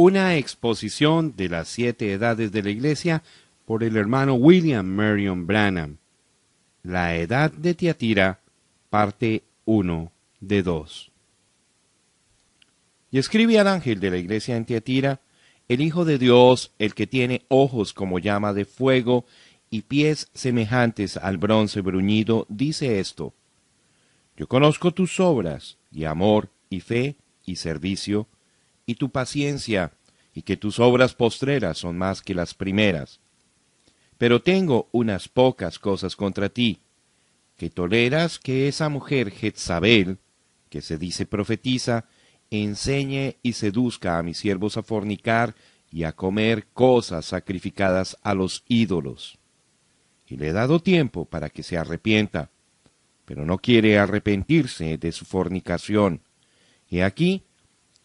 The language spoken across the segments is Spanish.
Una exposición de las siete edades de la Iglesia por el hermano William Marion Branham. La edad de Tiatira, parte 1 de 2. Y escribe al ángel de la iglesia en Tiatira, el Hijo de Dios, el que tiene ojos como llama de fuego y pies semejantes al bronce bruñido, dice esto. Yo conozco tus obras, y amor, y fe, y servicio, y tu paciencia, y que tus obras postreras son más que las primeras. Pero tengo unas pocas cosas contra ti, que toleras que esa mujer Jezabel, que se dice profetiza, enseñe y seduzca a mis siervos a fornicar y a comer cosas sacrificadas a los ídolos. Y le he dado tiempo para que se arrepienta, pero no quiere arrepentirse de su fornicación. Y aquí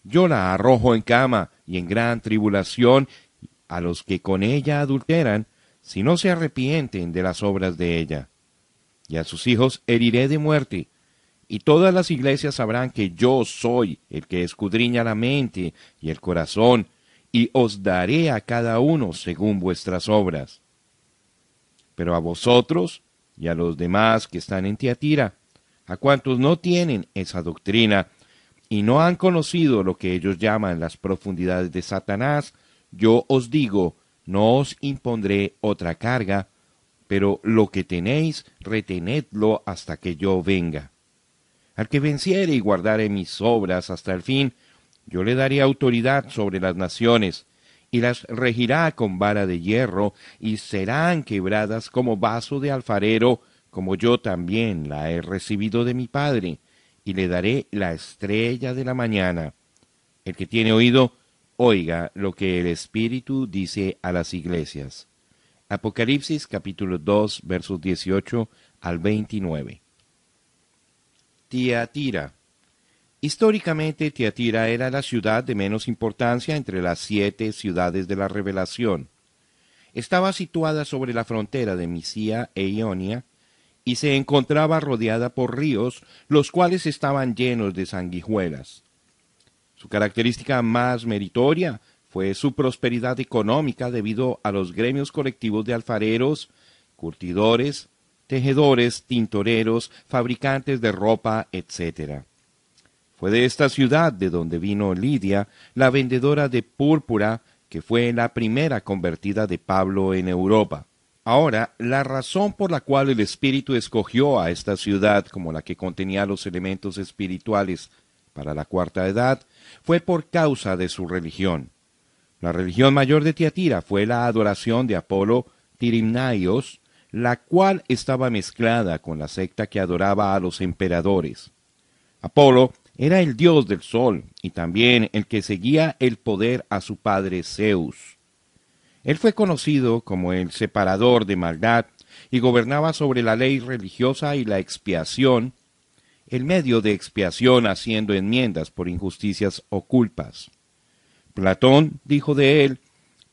yo la arrojo en cama y en gran tribulación a los que con ella adulteran, si no se arrepienten de las obras de ella. Y a sus hijos heriré de muerte, y todas las iglesias sabrán que yo soy el que escudriña la mente y el corazón, y os daré a cada uno según vuestras obras. Pero a vosotros y a los demás que están en Tiatira, a cuantos no tienen esa doctrina, y no han conocido lo que ellos llaman las profundidades de Satanás, yo os digo, no os impondré otra carga, pero lo que tenéis, retenedlo hasta que yo venga. Al que venciere y guardare mis obras hasta el fin, yo le daré autoridad sobre las naciones, y las regirá con vara de hierro, y serán quebradas como vaso de alfarero, como yo también la he recibido de mi Padre y le daré la estrella de la mañana. El que tiene oído, oiga lo que el Espíritu dice a las iglesias. Apocalipsis capítulo 2 versos 18 al 29. Tiatira. Históricamente Tiatira era la ciudad de menos importancia entre las siete ciudades de la revelación. Estaba situada sobre la frontera de Misia e Ionia, y se encontraba rodeada por ríos, los cuales estaban llenos de sanguijuelas. Su característica más meritoria fue su prosperidad económica debido a los gremios colectivos de alfareros, curtidores, tejedores, tintoreros, fabricantes de ropa, etc. Fue de esta ciudad de donde vino Lidia, la vendedora de púrpura, que fue la primera convertida de Pablo en Europa. Ahora, la razón por la cual el Espíritu escogió a esta ciudad como la que contenía los elementos espirituales para la cuarta edad fue por causa de su religión. La religión mayor de Tiatira fue la adoración de Apolo Tirimnaios, la cual estaba mezclada con la secta que adoraba a los emperadores. Apolo era el dios del sol y también el que seguía el poder a su padre Zeus. Él fue conocido como el separador de maldad y gobernaba sobre la ley religiosa y la expiación, el medio de expiación haciendo enmiendas por injusticias o culpas. Platón dijo de él,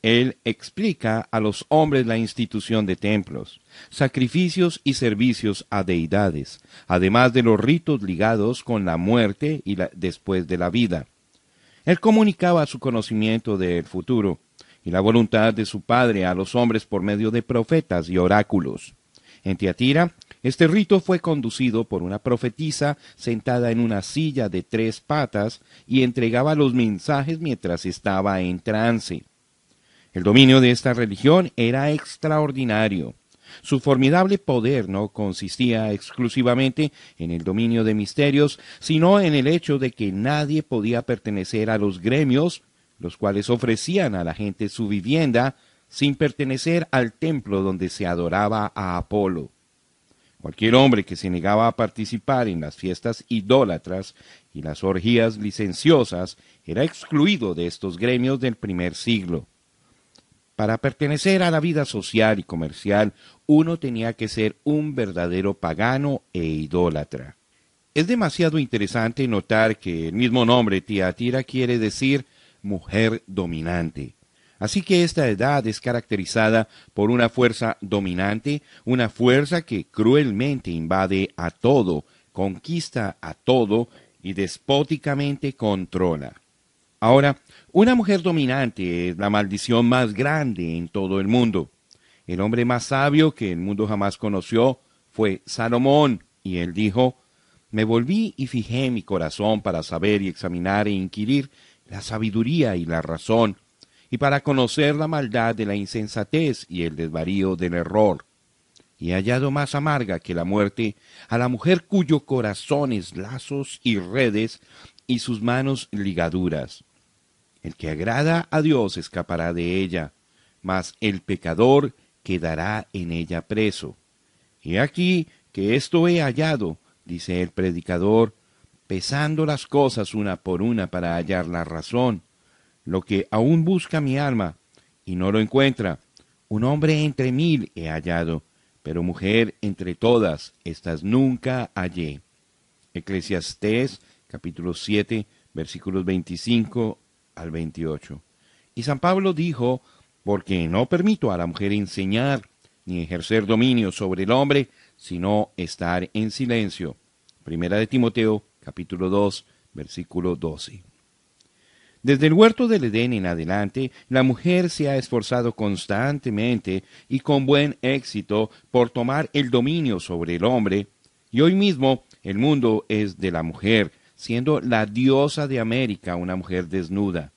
él explica a los hombres la institución de templos, sacrificios y servicios a deidades, además de los ritos ligados con la muerte y después de la vida. Él comunicaba su conocimiento del futuro, y la voluntad de su Padre a los hombres por medio de profetas y oráculos. En Tiatira, este rito fue conducido por una profetisa sentada en una silla de tres patas y entregaba los mensajes mientras estaba en trance. El dominio de esta religión era extraordinario. Su formidable poder no consistía exclusivamente en el dominio de misterios, sino en el hecho de que nadie podía pertenecer a los gremios los cuales ofrecían a la gente su vivienda sin pertenecer al templo donde se adoraba a Apolo. Cualquier hombre que se negaba a participar en las fiestas idólatras y las orgías licenciosas era excluido de estos gremios del primer siglo. Para pertenecer a la vida social y comercial, uno tenía que ser un verdadero pagano e idólatra. Es demasiado interesante notar que el mismo nombre Tiatira quiere decir mujer dominante. Así que esta edad es caracterizada por una fuerza dominante, una fuerza que cruelmente invade a todo, conquista a todo y despóticamente controla. Ahora, una mujer dominante es la maldición más grande en todo el mundo. El hombre más sabio que el mundo jamás conoció fue Salomón, y él dijo, Me volví y fijé mi corazón para saber y examinar e inquirir la sabiduría y la razón, y para conocer la maldad de la insensatez y el desvarío del error. Y he hallado más amarga que la muerte a la mujer cuyo corazón es lazos y redes y sus manos ligaduras. El que agrada a Dios escapará de ella, mas el pecador quedará en ella preso. Y aquí que esto he hallado, dice el predicador, pesando las cosas una por una para hallar la razón, lo que aún busca mi alma, y no lo encuentra. Un hombre entre mil he hallado, pero mujer entre todas, estas nunca hallé. Eclesiastés capítulo 7 versículos 25 al 28. Y San Pablo dijo, porque no permito a la mujer enseñar ni ejercer dominio sobre el hombre, sino estar en silencio. Primera de Timoteo capítulo 2 versículo 12. Desde el huerto del Edén en adelante, la mujer se ha esforzado constantemente y con buen éxito por tomar el dominio sobre el hombre, y hoy mismo el mundo es de la mujer, siendo la diosa de América una mujer desnuda.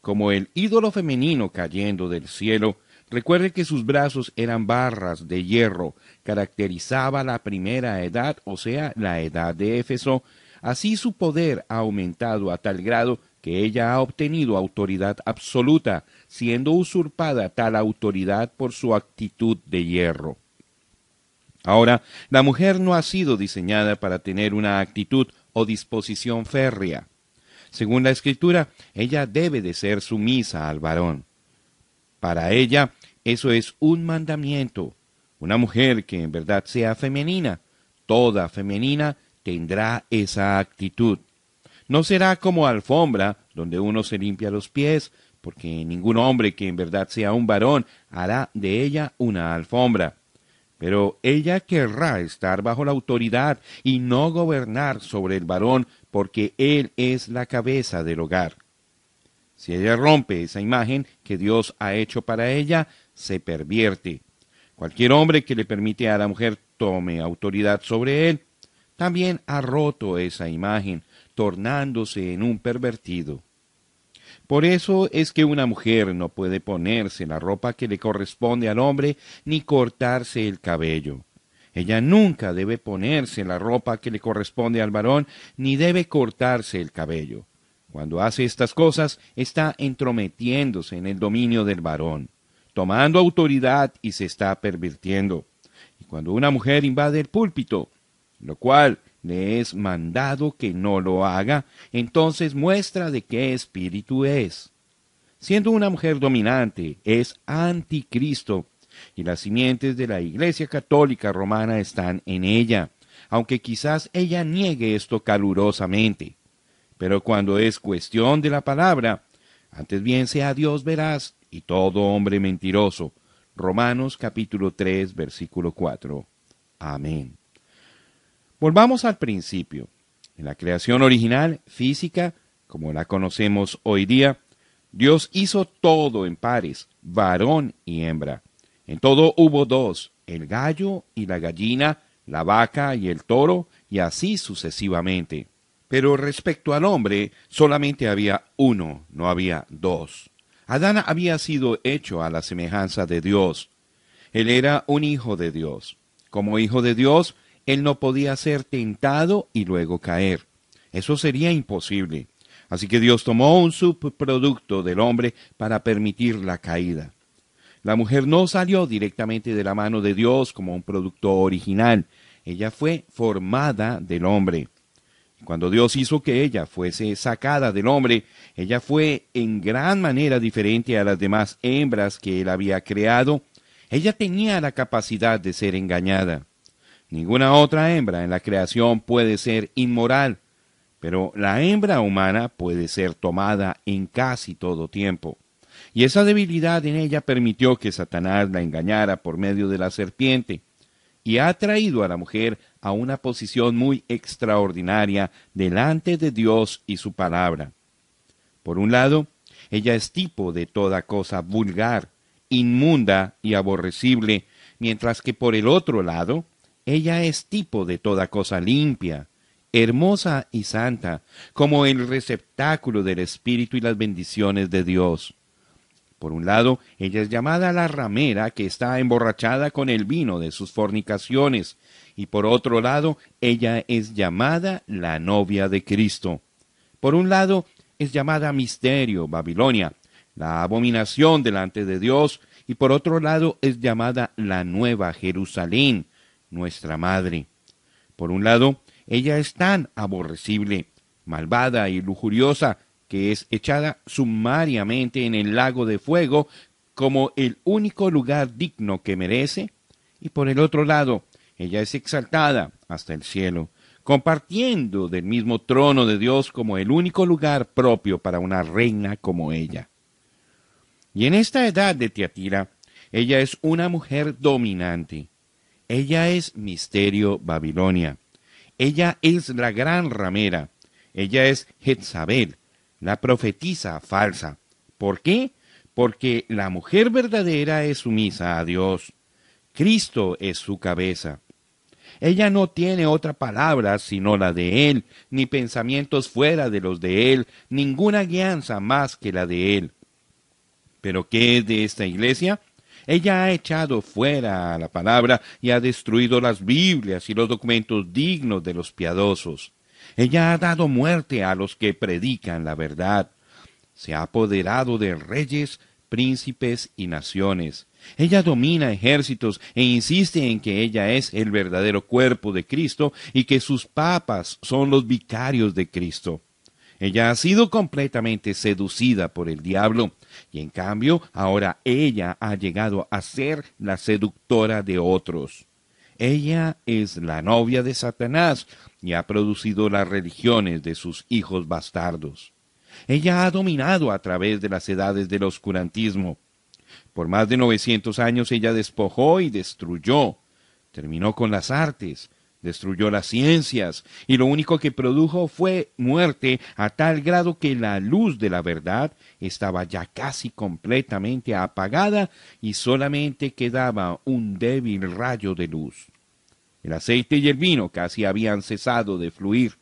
Como el ídolo femenino cayendo del cielo, recuerde que sus brazos eran barras de hierro, caracterizaba la primera edad, o sea, la edad de Éfeso, así su poder ha aumentado a tal grado que ella ha obtenido autoridad absoluta, siendo usurpada tal autoridad por su actitud de hierro. Ahora, la mujer no ha sido diseñada para tener una actitud o disposición férrea. Según la escritura, ella debe de ser sumisa al varón. Para ella, eso es un mandamiento. Una mujer que en verdad sea femenina, toda femenina, tendrá esa actitud. No será como alfombra, donde uno se limpia los pies, porque ningún hombre que en verdad sea un varón hará de ella una alfombra. Pero ella querrá estar bajo la autoridad y no gobernar sobre el varón, porque él es la cabeza del hogar. Si ella rompe esa imagen que Dios ha hecho para ella, se pervierte. Cualquier hombre que le permite a la mujer tome autoridad sobre él, también ha roto esa imagen, tornándose en un pervertido. Por eso es que una mujer no puede ponerse la ropa que le corresponde al hombre ni cortarse el cabello. Ella nunca debe ponerse la ropa que le corresponde al varón ni debe cortarse el cabello. Cuando hace estas cosas está entrometiéndose en el dominio del varón, tomando autoridad y se está pervirtiendo. Y cuando una mujer invade el púlpito, lo cual le es mandado que no lo haga, entonces muestra de qué espíritu es. Siendo una mujer dominante, es anticristo, y las simientes de la Iglesia Católica Romana están en ella, aunque quizás ella niegue esto calurosamente. Pero cuando es cuestión de la palabra, antes bien sea Dios veraz y todo hombre mentiroso. Romanos capítulo 3 versículo 4. Amén. Volvamos al principio. En la creación original, física, como la conocemos hoy día, Dios hizo todo en pares, varón y hembra. En todo hubo dos, el gallo y la gallina, la vaca y el toro, y así sucesivamente. Pero respecto al hombre, solamente había uno, no había dos. Adán había sido hecho a la semejanza de Dios. Él era un hijo de Dios. Como hijo de Dios, él no podía ser tentado y luego caer. Eso sería imposible. Así que Dios tomó un subproducto del hombre para permitir la caída. La mujer no salió directamente de la mano de Dios como un producto original. Ella fue formada del hombre. Cuando Dios hizo que ella fuese sacada del hombre, ella fue en gran manera diferente a las demás hembras que él había creado. Ella tenía la capacidad de ser engañada. Ninguna otra hembra en la creación puede ser inmoral, pero la hembra humana puede ser tomada en casi todo tiempo. Y esa debilidad en ella permitió que Satanás la engañara por medio de la serpiente, y ha traído a la mujer a una posición muy extraordinaria delante de Dios y su palabra. Por un lado, ella es tipo de toda cosa vulgar, inmunda y aborrecible, mientras que por el otro lado, ella es tipo de toda cosa limpia, hermosa y santa, como el receptáculo del Espíritu y las bendiciones de Dios. Por un lado, ella es llamada la ramera que está emborrachada con el vino de sus fornicaciones, y por otro lado, ella es llamada la novia de Cristo. Por un lado, es llamada misterio, Babilonia, la abominación delante de Dios, y por otro lado es llamada la nueva Jerusalén, nuestra madre. Por un lado, ella es tan aborrecible, malvada y lujuriosa, que es echada sumariamente en el lago de fuego como el único lugar digno que merece, y por el otro lado, ella es exaltada hasta el cielo, compartiendo del mismo trono de Dios como el único lugar propio para una reina como ella. Y en esta edad de Tiatira, ella es una mujer dominante. Ella es misterio Babilonia. Ella es la gran ramera. Ella es Jezabel, la profetisa falsa. ¿Por qué? Porque la mujer verdadera es sumisa a Dios. Cristo es su cabeza. Ella no tiene otra palabra sino la de Él, ni pensamientos fuera de los de Él, ninguna guianza más que la de Él. Pero ¿qué es de esta iglesia? Ella ha echado fuera la palabra y ha destruido las Biblias y los documentos dignos de los piadosos. Ella ha dado muerte a los que predican la verdad. Se ha apoderado de reyes, príncipes y naciones. Ella domina ejércitos e insiste en que ella es el verdadero cuerpo de Cristo y que sus papas son los vicarios de Cristo. Ella ha sido completamente seducida por el diablo y en cambio ahora ella ha llegado a ser la seductora de otros. Ella es la novia de Satanás y ha producido las religiones de sus hijos bastardos. Ella ha dominado a través de las edades del oscurantismo. Por más de novecientos años ella despojó y destruyó, terminó con las artes, destruyó las ciencias, y lo único que produjo fue muerte a tal grado que la luz de la verdad estaba ya casi completamente apagada y solamente quedaba un débil rayo de luz. El aceite y el vino casi habían cesado de fluir,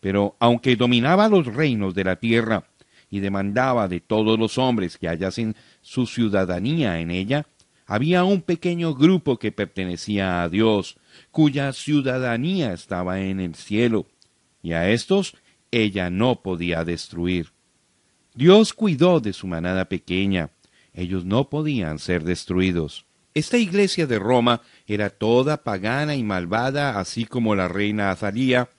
pero aunque dominaba los reinos de la tierra y demandaba de todos los hombres que hallasen su ciudadanía en ella, había un pequeño grupo que pertenecía a Dios, cuya ciudadanía estaba en el cielo, y a estos ella no podía destruir. Dios cuidó de su manada pequeña, ellos no podían ser destruidos. Esta iglesia de Roma era toda pagana y malvada, así como la reina Azalía,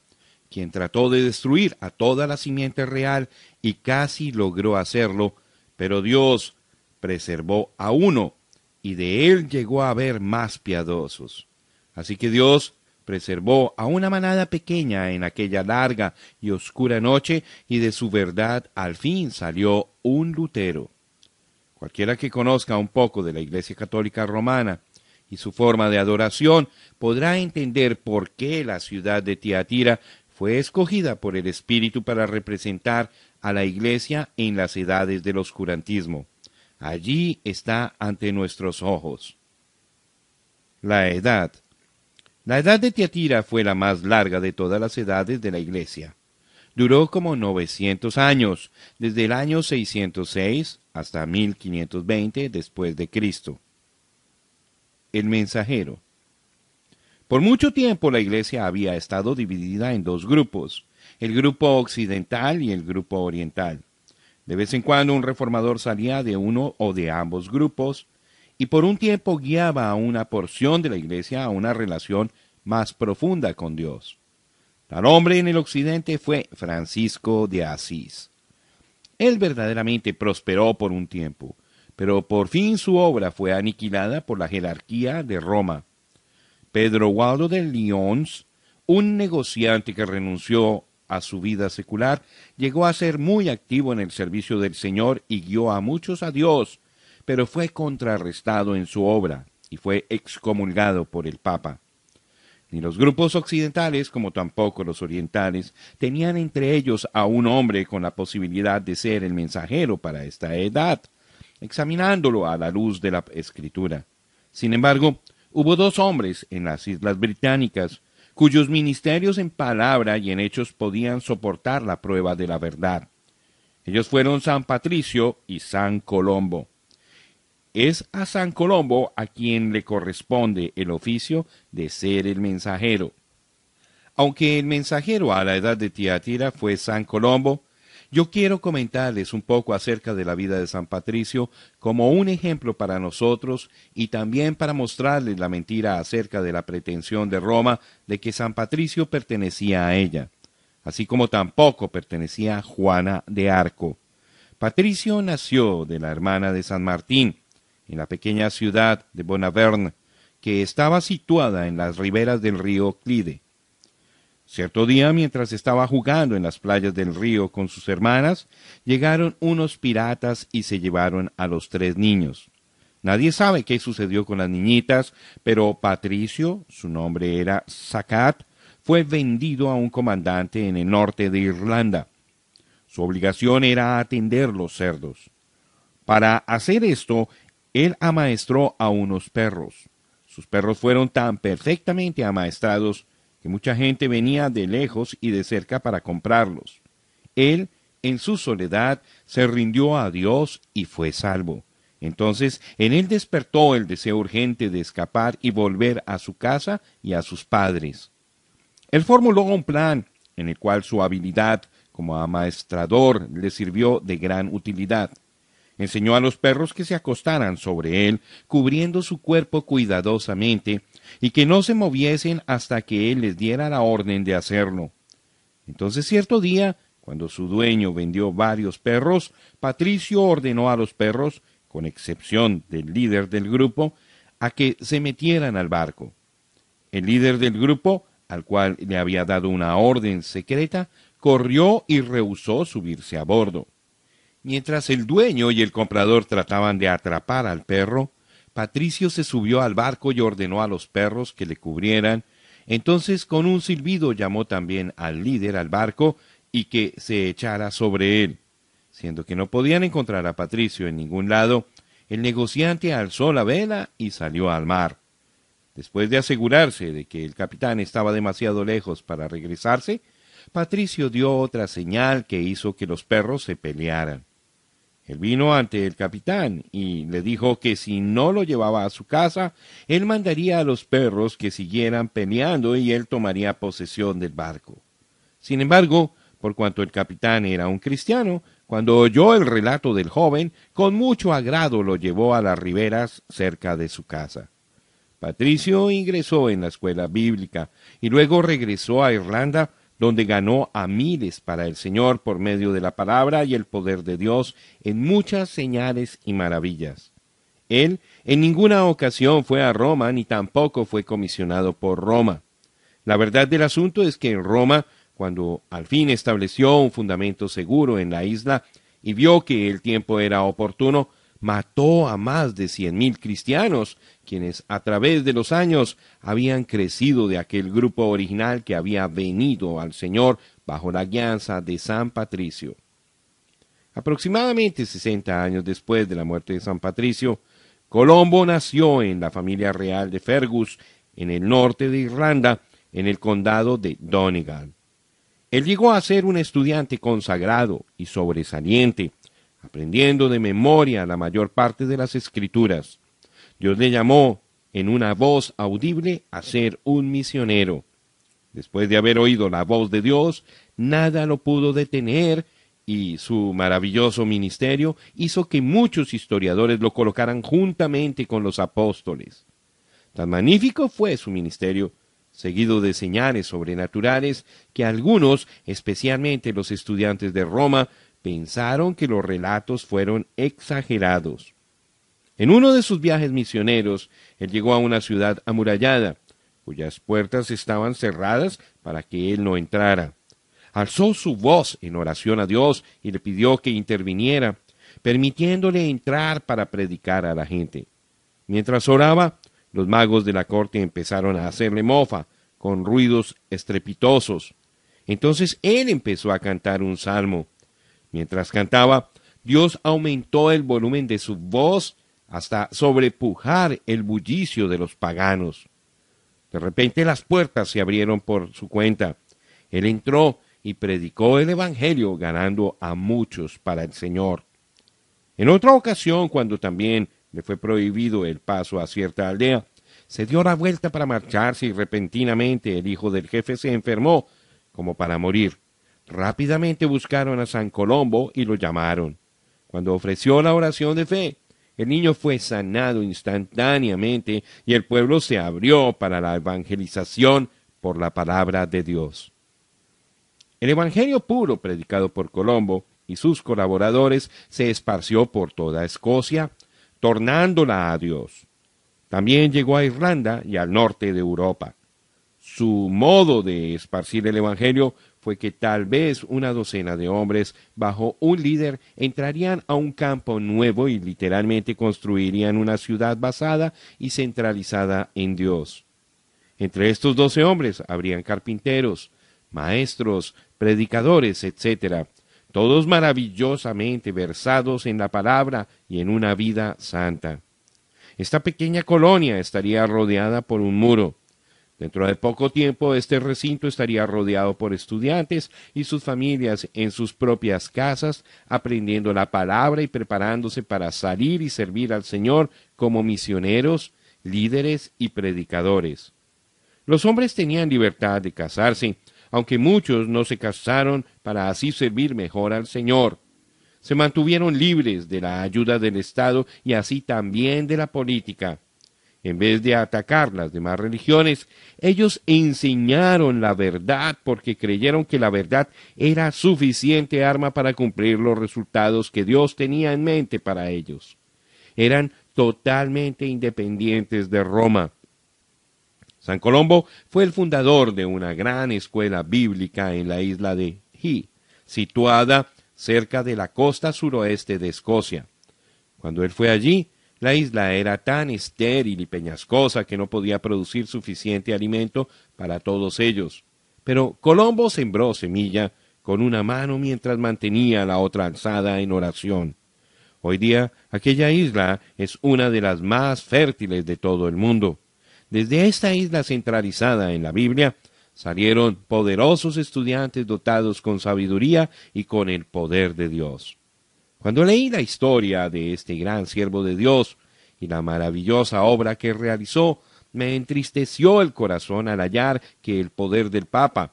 quien trató de destruir a toda la simiente real y casi logró hacerlo, pero Dios preservó a uno, y de él llegó a haber más piadosos. Así que Dios preservó a una manada pequeña en aquella larga y oscura noche, y de su verdad al fin salió un Lutero. Cualquiera que conozca un poco de la Iglesia Católica Romana y su forma de adoración podrá entender por qué la ciudad de Tiatira fue escogida por el Espíritu para representar a la Iglesia en las edades del oscurantismo. Allí está ante nuestros ojos. La edad la edad de Tiatira fue la más larga de todas las edades de la Iglesia. Duró como 900 años, desde el año 606 hasta 1520 después de Cristo. El mensajero. Por mucho tiempo la Iglesia había estado dividida en dos grupos, el grupo occidental y el grupo oriental. De vez en cuando un reformador salía de uno o de ambos grupos, y por un tiempo guiaba a una porción de la iglesia a una relación más profunda con Dios. Tal hombre en el occidente fue Francisco de Asís. Él verdaderamente prosperó por un tiempo, pero por fin su obra fue aniquilada por la jerarquía de Roma. Pedro Waldo de Lyons, un negociante que renunció a su vida secular, llegó a ser muy activo en el servicio del Señor y guió a muchos a Dios pero fue contrarrestado en su obra y fue excomulgado por el Papa. Ni los grupos occidentales como tampoco los orientales tenían entre ellos a un hombre con la posibilidad de ser el mensajero para esta edad, examinándolo a la luz de la escritura. Sin embargo, hubo dos hombres en las Islas Británicas cuyos ministerios en palabra y en hechos podían soportar la prueba de la verdad. Ellos fueron San Patricio y San Colombo. Es a San Colombo a quien le corresponde el oficio de ser el mensajero. Aunque el mensajero a la edad de Tiatira fue San Colombo, yo quiero comentarles un poco acerca de la vida de San Patricio como un ejemplo para nosotros y también para mostrarles la mentira acerca de la pretensión de Roma de que San Patricio pertenecía a ella, así como tampoco pertenecía a Juana de Arco. Patricio nació de la hermana de San Martín, en la pequeña ciudad de Bonaverne, que estaba situada en las riberas del río Clide. Cierto día, mientras estaba jugando en las playas del río con sus hermanas, llegaron unos piratas y se llevaron a los tres niños. Nadie sabe qué sucedió con las niñitas, pero Patricio, su nombre era Sacat, fue vendido a un comandante en el norte de Irlanda. Su obligación era atender los cerdos. Para hacer esto, él amaestró a unos perros. Sus perros fueron tan perfectamente amaestrados que mucha gente venía de lejos y de cerca para comprarlos. Él, en su soledad, se rindió a Dios y fue salvo. Entonces en él despertó el deseo urgente de escapar y volver a su casa y a sus padres. Él formuló un plan en el cual su habilidad como amaestrador le sirvió de gran utilidad. Enseñó a los perros que se acostaran sobre él, cubriendo su cuerpo cuidadosamente, y que no se moviesen hasta que él les diera la orden de hacerlo. Entonces cierto día, cuando su dueño vendió varios perros, Patricio ordenó a los perros, con excepción del líder del grupo, a que se metieran al barco. El líder del grupo, al cual le había dado una orden secreta, corrió y rehusó subirse a bordo. Mientras el dueño y el comprador trataban de atrapar al perro, Patricio se subió al barco y ordenó a los perros que le cubrieran. Entonces con un silbido llamó también al líder al barco y que se echara sobre él. Siendo que no podían encontrar a Patricio en ningún lado, el negociante alzó la vela y salió al mar. Después de asegurarse de que el capitán estaba demasiado lejos para regresarse, Patricio dio otra señal que hizo que los perros se pelearan. Él vino ante el capitán y le dijo que si no lo llevaba a su casa, él mandaría a los perros que siguieran peleando y él tomaría posesión del barco. Sin embargo, por cuanto el capitán era un cristiano, cuando oyó el relato del joven, con mucho agrado lo llevó a las riberas cerca de su casa. Patricio ingresó en la escuela bíblica y luego regresó a Irlanda donde ganó a miles para el Señor por medio de la palabra y el poder de Dios en muchas señales y maravillas. Él en ninguna ocasión fue a Roma ni tampoco fue comisionado por Roma. La verdad del asunto es que en Roma, cuando al fin estableció un fundamento seguro en la isla y vio que el tiempo era oportuno, mató a más de cien mil cristianos, quienes a través de los años habían crecido de aquel grupo original que había venido al Señor bajo la guianza de San Patricio. Aproximadamente sesenta años después de la muerte de San Patricio, Colombo nació en la familia real de Fergus, en el norte de Irlanda, en el condado de Donegal. Él llegó a ser un estudiante consagrado y sobresaliente, aprendiendo de memoria la mayor parte de las escrituras. Dios le llamó en una voz audible a ser un misionero. Después de haber oído la voz de Dios, nada lo pudo detener y su maravilloso ministerio hizo que muchos historiadores lo colocaran juntamente con los apóstoles. Tan magnífico fue su ministerio, seguido de señales sobrenaturales, que algunos, especialmente los estudiantes de Roma, pensaron que los relatos fueron exagerados. En uno de sus viajes misioneros, él llegó a una ciudad amurallada, cuyas puertas estaban cerradas para que él no entrara. Alzó su voz en oración a Dios y le pidió que interviniera, permitiéndole entrar para predicar a la gente. Mientras oraba, los magos de la corte empezaron a hacerle mofa, con ruidos estrepitosos. Entonces él empezó a cantar un salmo. Mientras cantaba, Dios aumentó el volumen de su voz hasta sobrepujar el bullicio de los paganos. De repente las puertas se abrieron por su cuenta. Él entró y predicó el Evangelio ganando a muchos para el Señor. En otra ocasión, cuando también le fue prohibido el paso a cierta aldea, se dio la vuelta para marcharse y repentinamente el hijo del jefe se enfermó como para morir. Rápidamente buscaron a San Colombo y lo llamaron. Cuando ofreció la oración de fe, el niño fue sanado instantáneamente y el pueblo se abrió para la evangelización por la palabra de Dios. El Evangelio puro predicado por Colombo y sus colaboradores se esparció por toda Escocia, tornándola a Dios. También llegó a Irlanda y al norte de Europa. Su modo de esparcir el Evangelio fue que tal vez una docena de hombres bajo un líder entrarían a un campo nuevo y literalmente construirían una ciudad basada y centralizada en Dios. Entre estos doce hombres habrían carpinteros, maestros, predicadores, etc., todos maravillosamente versados en la palabra y en una vida santa. Esta pequeña colonia estaría rodeada por un muro, Dentro de poco tiempo este recinto estaría rodeado por estudiantes y sus familias en sus propias casas, aprendiendo la palabra y preparándose para salir y servir al Señor como misioneros, líderes y predicadores. Los hombres tenían libertad de casarse, aunque muchos no se casaron para así servir mejor al Señor. Se mantuvieron libres de la ayuda del Estado y así también de la política. En vez de atacar las demás religiones, ellos enseñaron la verdad porque creyeron que la verdad era suficiente arma para cumplir los resultados que Dios tenía en mente para ellos. Eran totalmente independientes de Roma. San Colombo fue el fundador de una gran escuela bíblica en la isla de Hii, situada cerca de la costa suroeste de Escocia. Cuando él fue allí, la isla era tan estéril y peñascosa que no podía producir suficiente alimento para todos ellos. Pero Colombo sembró semilla con una mano mientras mantenía la otra alzada en oración. Hoy día aquella isla es una de las más fértiles de todo el mundo. Desde esta isla centralizada en la Biblia salieron poderosos estudiantes dotados con sabiduría y con el poder de Dios. Cuando leí la historia de este gran siervo de Dios y la maravillosa obra que realizó, me entristeció el corazón al hallar que el poder del Papa,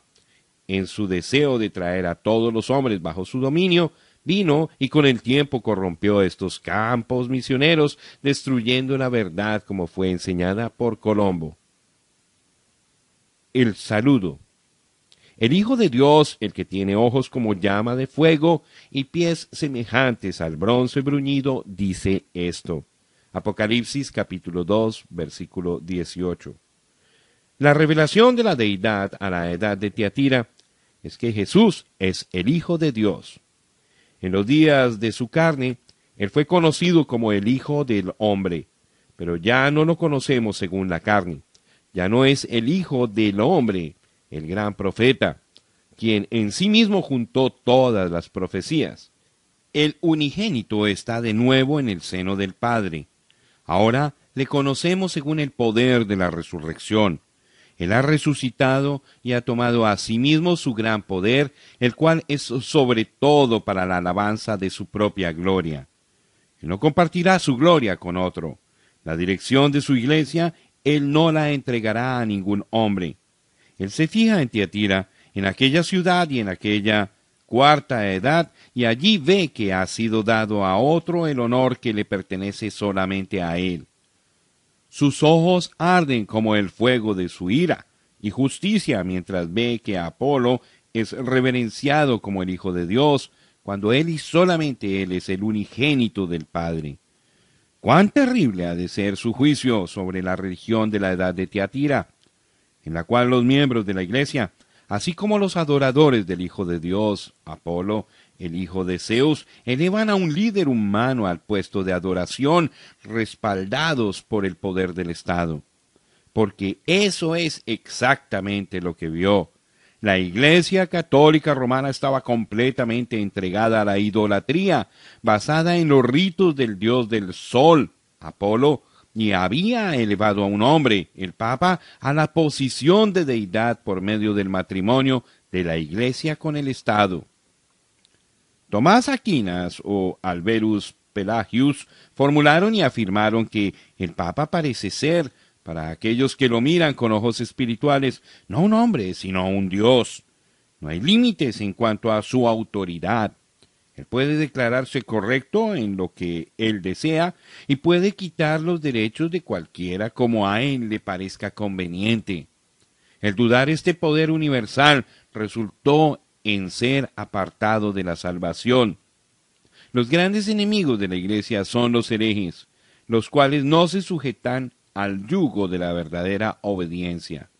en su deseo de traer a todos los hombres bajo su dominio, vino y con el tiempo corrompió estos campos misioneros, destruyendo la verdad como fue enseñada por Colombo. El saludo. El Hijo de Dios, el que tiene ojos como llama de fuego y pies semejantes al bronce bruñido, dice esto. Apocalipsis capítulo 2, versículo 18. La revelación de la deidad a la edad de Tiatira es que Jesús es el Hijo de Dios. En los días de su carne, él fue conocido como el Hijo del Hombre, pero ya no lo conocemos según la carne. Ya no es el Hijo del Hombre, el gran profeta, quien en sí mismo juntó todas las profecías. El unigénito está de nuevo en el seno del Padre. Ahora le conocemos según el poder de la resurrección. Él ha resucitado y ha tomado a sí mismo su gran poder, el cual es sobre todo para la alabanza de su propia gloria. Él no compartirá su gloria con otro. La dirección de su iglesia Él no la entregará a ningún hombre. Él se fija en Tiatira, en aquella ciudad y en aquella cuarta edad, y allí ve que ha sido dado a otro el honor que le pertenece solamente a él. Sus ojos arden como el fuego de su ira y justicia mientras ve que Apolo es reverenciado como el Hijo de Dios, cuando él y solamente él es el unigénito del Padre. Cuán terrible ha de ser su juicio sobre la religión de la edad de Tiatira en la cual los miembros de la Iglesia, así como los adoradores del Hijo de Dios, Apolo, el hijo de Zeus, elevan a un líder humano al puesto de adoración, respaldados por el poder del Estado. porque eso es exactamente lo que vio. La Iglesia Católica Romana estaba completamente entregada a la idolatría, basada en los ritos del dios del sol, Apolo, y había elevado a un hombre, el Papa, a la posición de deidad por medio del matrimonio de la Iglesia con el Estado. Tomás Aquinas o Alberus Pelagius formularon y afirmaron que el Papa parece ser, para aquellos que lo miran con ojos espirituales, no un hombre, sino un Dios. No hay límites en cuanto a su autoridad. Puede declararse correcto en lo que él desea y puede quitar los derechos de cualquiera como a él le parezca conveniente. El dudar este poder universal resultó en ser apartado de la salvación. Los grandes enemigos de la Iglesia son los herejes, los cuales no se sujetan al yugo de la verdadera obediencia.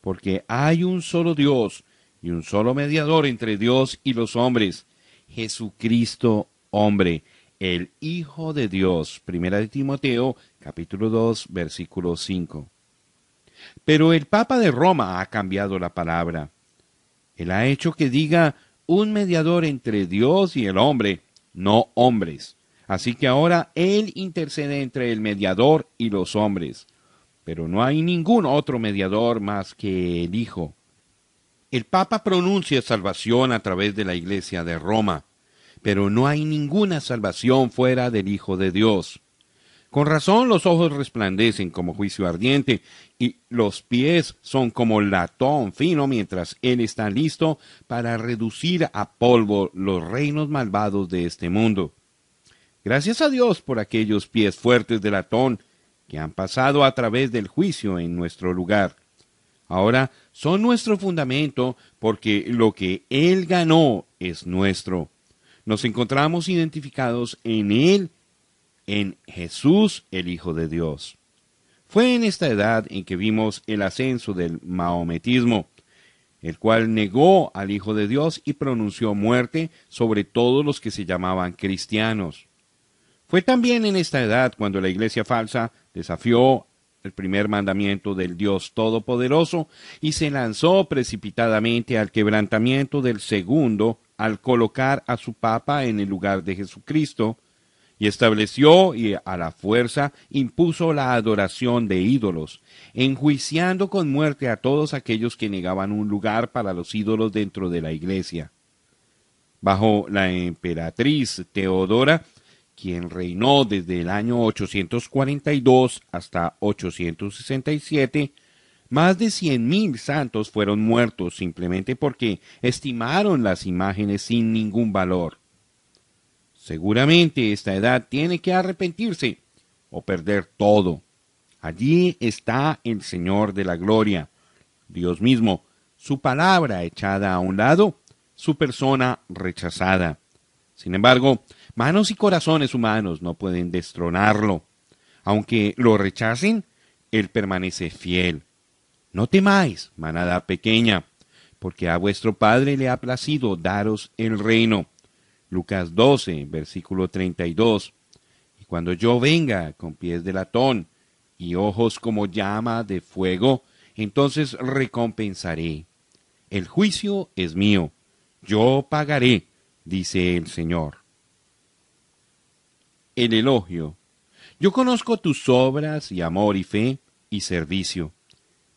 Porque hay un solo Dios y un solo mediador entre Dios y los hombres, Jesucristo hombre, el Hijo de Dios. Primera de Timoteo, capítulo 2, versículo 5. Pero el Papa de Roma ha cambiado la palabra. Él ha hecho que diga un mediador entre Dios y el hombre, no hombres. Así que ahora Él intercede entre el mediador y los hombres. Pero no hay ningún otro mediador más que el Hijo. El Papa pronuncia salvación a través de la Iglesia de Roma, pero no hay ninguna salvación fuera del Hijo de Dios. Con razón los ojos resplandecen como juicio ardiente y los pies son como latón fino mientras Él está listo para reducir a polvo los reinos malvados de este mundo. Gracias a Dios por aquellos pies fuertes de latón que han pasado a través del juicio en nuestro lugar. Ahora son nuestro fundamento porque lo que Él ganó es nuestro. Nos encontramos identificados en Él en Jesús el Hijo de Dios. Fue en esta edad en que vimos el ascenso del maometismo, el cual negó al Hijo de Dios y pronunció muerte sobre todos los que se llamaban cristianos. Fue también en esta edad cuando la iglesia falsa desafió el primer mandamiento del Dios Todopoderoso y se lanzó precipitadamente al quebrantamiento del segundo al colocar a su Papa en el lugar de Jesucristo, y estableció y a la fuerza impuso la adoración de ídolos, enjuiciando con muerte a todos aquellos que negaban un lugar para los ídolos dentro de la iglesia. Bajo la emperatriz Teodora, quien reinó desde el año 842 hasta 867, más de cien mil santos fueron muertos simplemente porque estimaron las imágenes sin ningún valor. Seguramente esta edad tiene que arrepentirse o perder todo. Allí está el Señor de la Gloria, Dios mismo, su palabra echada a un lado, su persona rechazada. Sin embargo, manos y corazones humanos no pueden destronarlo. Aunque lo rechacen, Él permanece fiel. No temáis, manada pequeña, porque a vuestro Padre le ha placido daros el reino. Lucas 12, versículo 32. Y cuando yo venga con pies de latón y ojos como llama de fuego, entonces recompensaré. El juicio es mío, yo pagaré, dice el Señor. El elogio. Yo conozco tus obras y amor y fe y servicio,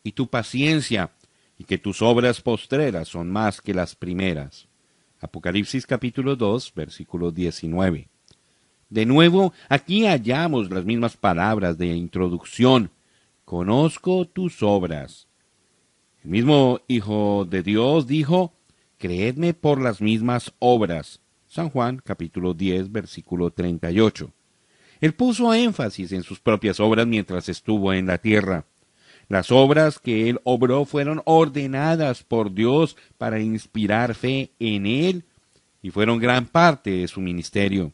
y tu paciencia, y que tus obras postreras son más que las primeras. Apocalipsis capítulo 2, versículo 19. De nuevo, aquí hallamos las mismas palabras de introducción. Conozco tus obras. El mismo Hijo de Dios dijo, Creedme por las mismas obras. San Juan capítulo 10, versículo 38. Él puso énfasis en sus propias obras mientras estuvo en la tierra. Las obras que él obró fueron ordenadas por Dios para inspirar fe en él y fueron gran parte de su ministerio.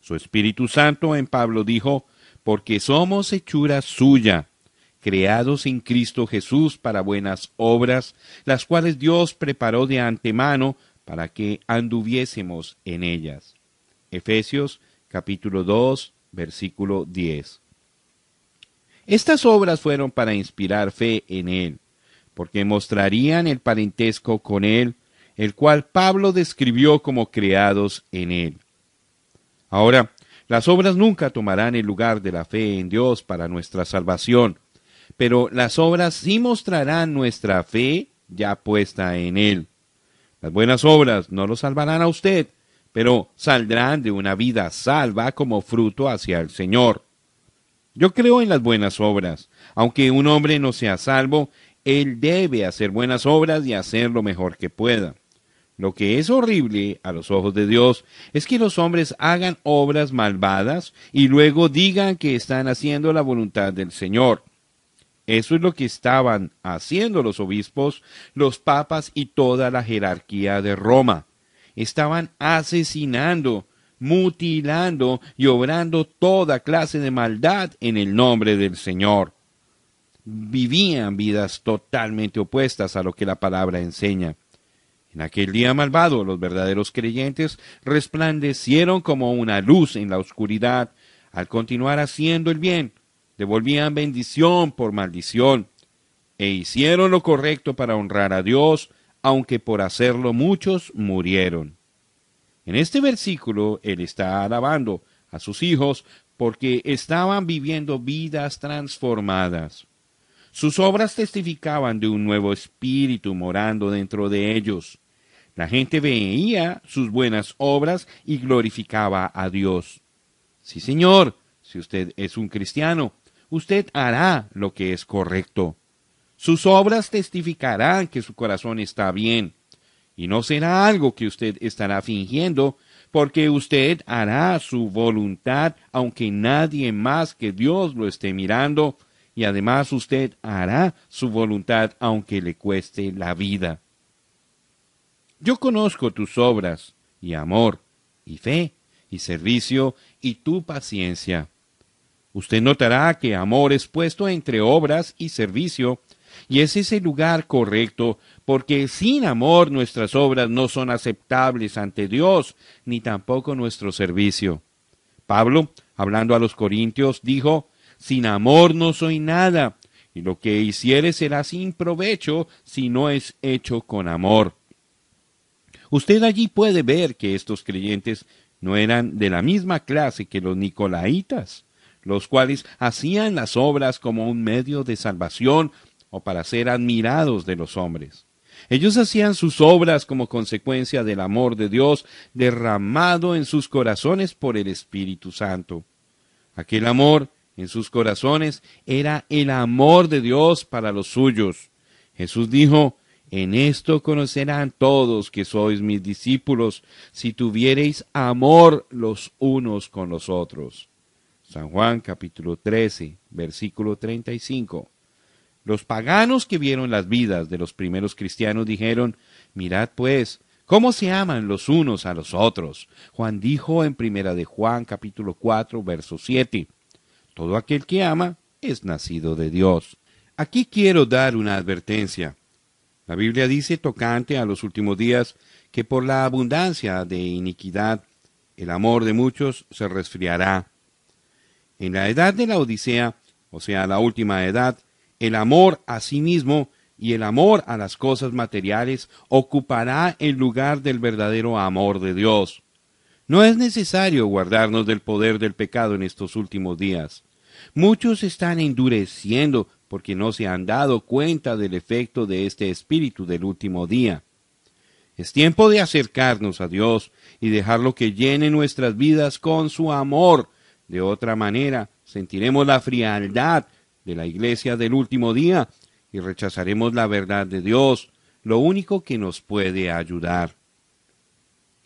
Su Espíritu Santo en Pablo dijo, porque somos hechura suya, creados en Cristo Jesús para buenas obras, las cuales Dios preparó de antemano para que anduviésemos en ellas. Efesios capítulo 2, versículo 10. Estas obras fueron para inspirar fe en él, porque mostrarían el parentesco con él, el cual Pablo describió como creados en él. Ahora, las obras nunca tomarán el lugar de la fe en Dios para nuestra salvación, pero las obras sí mostrarán nuestra fe ya puesta en Él. Las buenas obras no lo salvarán a usted, pero saldrán de una vida salva como fruto hacia el Señor. Yo creo en las buenas obras. Aunque un hombre no sea salvo, él debe hacer buenas obras y hacer lo mejor que pueda. Lo que es horrible a los ojos de Dios es que los hombres hagan obras malvadas y luego digan que están haciendo la voluntad del Señor. Eso es lo que estaban haciendo los obispos, los papas y toda la jerarquía de Roma. Estaban asesinando, mutilando y obrando toda clase de maldad en el nombre del Señor. Vivían vidas totalmente opuestas a lo que la palabra enseña. En aquel día malvado los verdaderos creyentes resplandecieron como una luz en la oscuridad al continuar haciendo el bien devolvían bendición por maldición, e hicieron lo correcto para honrar a Dios, aunque por hacerlo muchos murieron. En este versículo él está alabando a sus hijos porque estaban viviendo vidas transformadas. Sus obras testificaban de un nuevo espíritu morando dentro de ellos. La gente veía sus buenas obras y glorificaba a Dios. Sí, Señor, si usted es un cristiano, usted hará lo que es correcto. Sus obras testificarán que su corazón está bien, y no será algo que usted estará fingiendo, porque usted hará su voluntad aunque nadie más que Dios lo esté mirando, y además usted hará su voluntad aunque le cueste la vida. Yo conozco tus obras, y amor, y fe, y servicio, y tu paciencia Usted notará que amor es puesto entre obras y servicio, y ese es el lugar correcto, porque sin amor nuestras obras no son aceptables ante Dios, ni tampoco nuestro servicio. Pablo, hablando a los corintios, dijo, Sin amor no soy nada, y lo que hiciere será sin provecho si no es hecho con amor. Usted allí puede ver que estos creyentes no eran de la misma clase que los nicolaitas los cuales hacían las obras como un medio de salvación o para ser admirados de los hombres. Ellos hacían sus obras como consecuencia del amor de Dios derramado en sus corazones por el Espíritu Santo. Aquel amor en sus corazones era el amor de Dios para los suyos. Jesús dijo, En esto conocerán todos que sois mis discípulos, si tuviereis amor los unos con los otros. San Juan capítulo 13, versículo 35. Los paganos que vieron las vidas de los primeros cristianos dijeron, mirad pues, cómo se aman los unos a los otros. Juan dijo en primera de Juan capítulo 4, verso 7, todo aquel que ama es nacido de Dios. Aquí quiero dar una advertencia. La Biblia dice tocante a los últimos días que por la abundancia de iniquidad el amor de muchos se resfriará en la edad de la Odisea, o sea, la última edad, el amor a sí mismo y el amor a las cosas materiales ocupará el lugar del verdadero amor de Dios. No es necesario guardarnos del poder del pecado en estos últimos días. Muchos están endureciendo porque no se han dado cuenta del efecto de este espíritu del último día. Es tiempo de acercarnos a Dios y dejarlo que llene nuestras vidas con su amor de otra manera, sentiremos la frialdad de la iglesia del último día y rechazaremos la verdad de Dios, lo único que nos puede ayudar.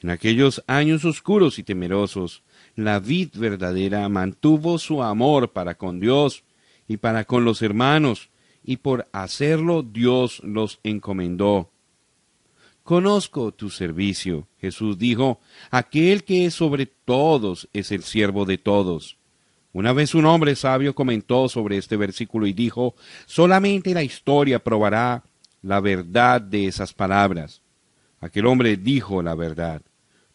En aquellos años oscuros y temerosos, la vid verdadera mantuvo su amor para con Dios y para con los hermanos, y por hacerlo Dios los encomendó. Conozco tu servicio. Jesús dijo, aquel que es sobre todos es el siervo de todos. Una vez un hombre sabio comentó sobre este versículo y dijo, solamente la historia probará la verdad de esas palabras. Aquel hombre dijo la verdad.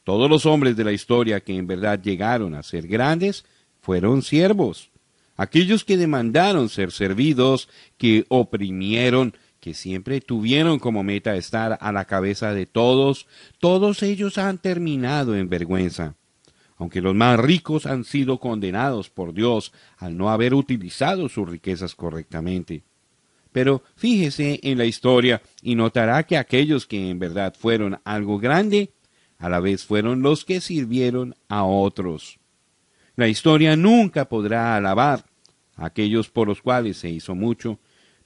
Todos los hombres de la historia que en verdad llegaron a ser grandes fueron siervos. aquellos que demandaron ser servidos, que oprimieron, que siempre tuvieron como meta estar a la cabeza de todos, todos ellos han terminado en vergüenza. Aunque los más ricos han sido condenados por Dios al no haber utilizado sus riquezas correctamente. Pero fíjese en la historia y notará que aquellos que en verdad fueron algo grande, a la vez fueron los que sirvieron a otros. La historia nunca podrá alabar a aquellos por los cuales se hizo mucho,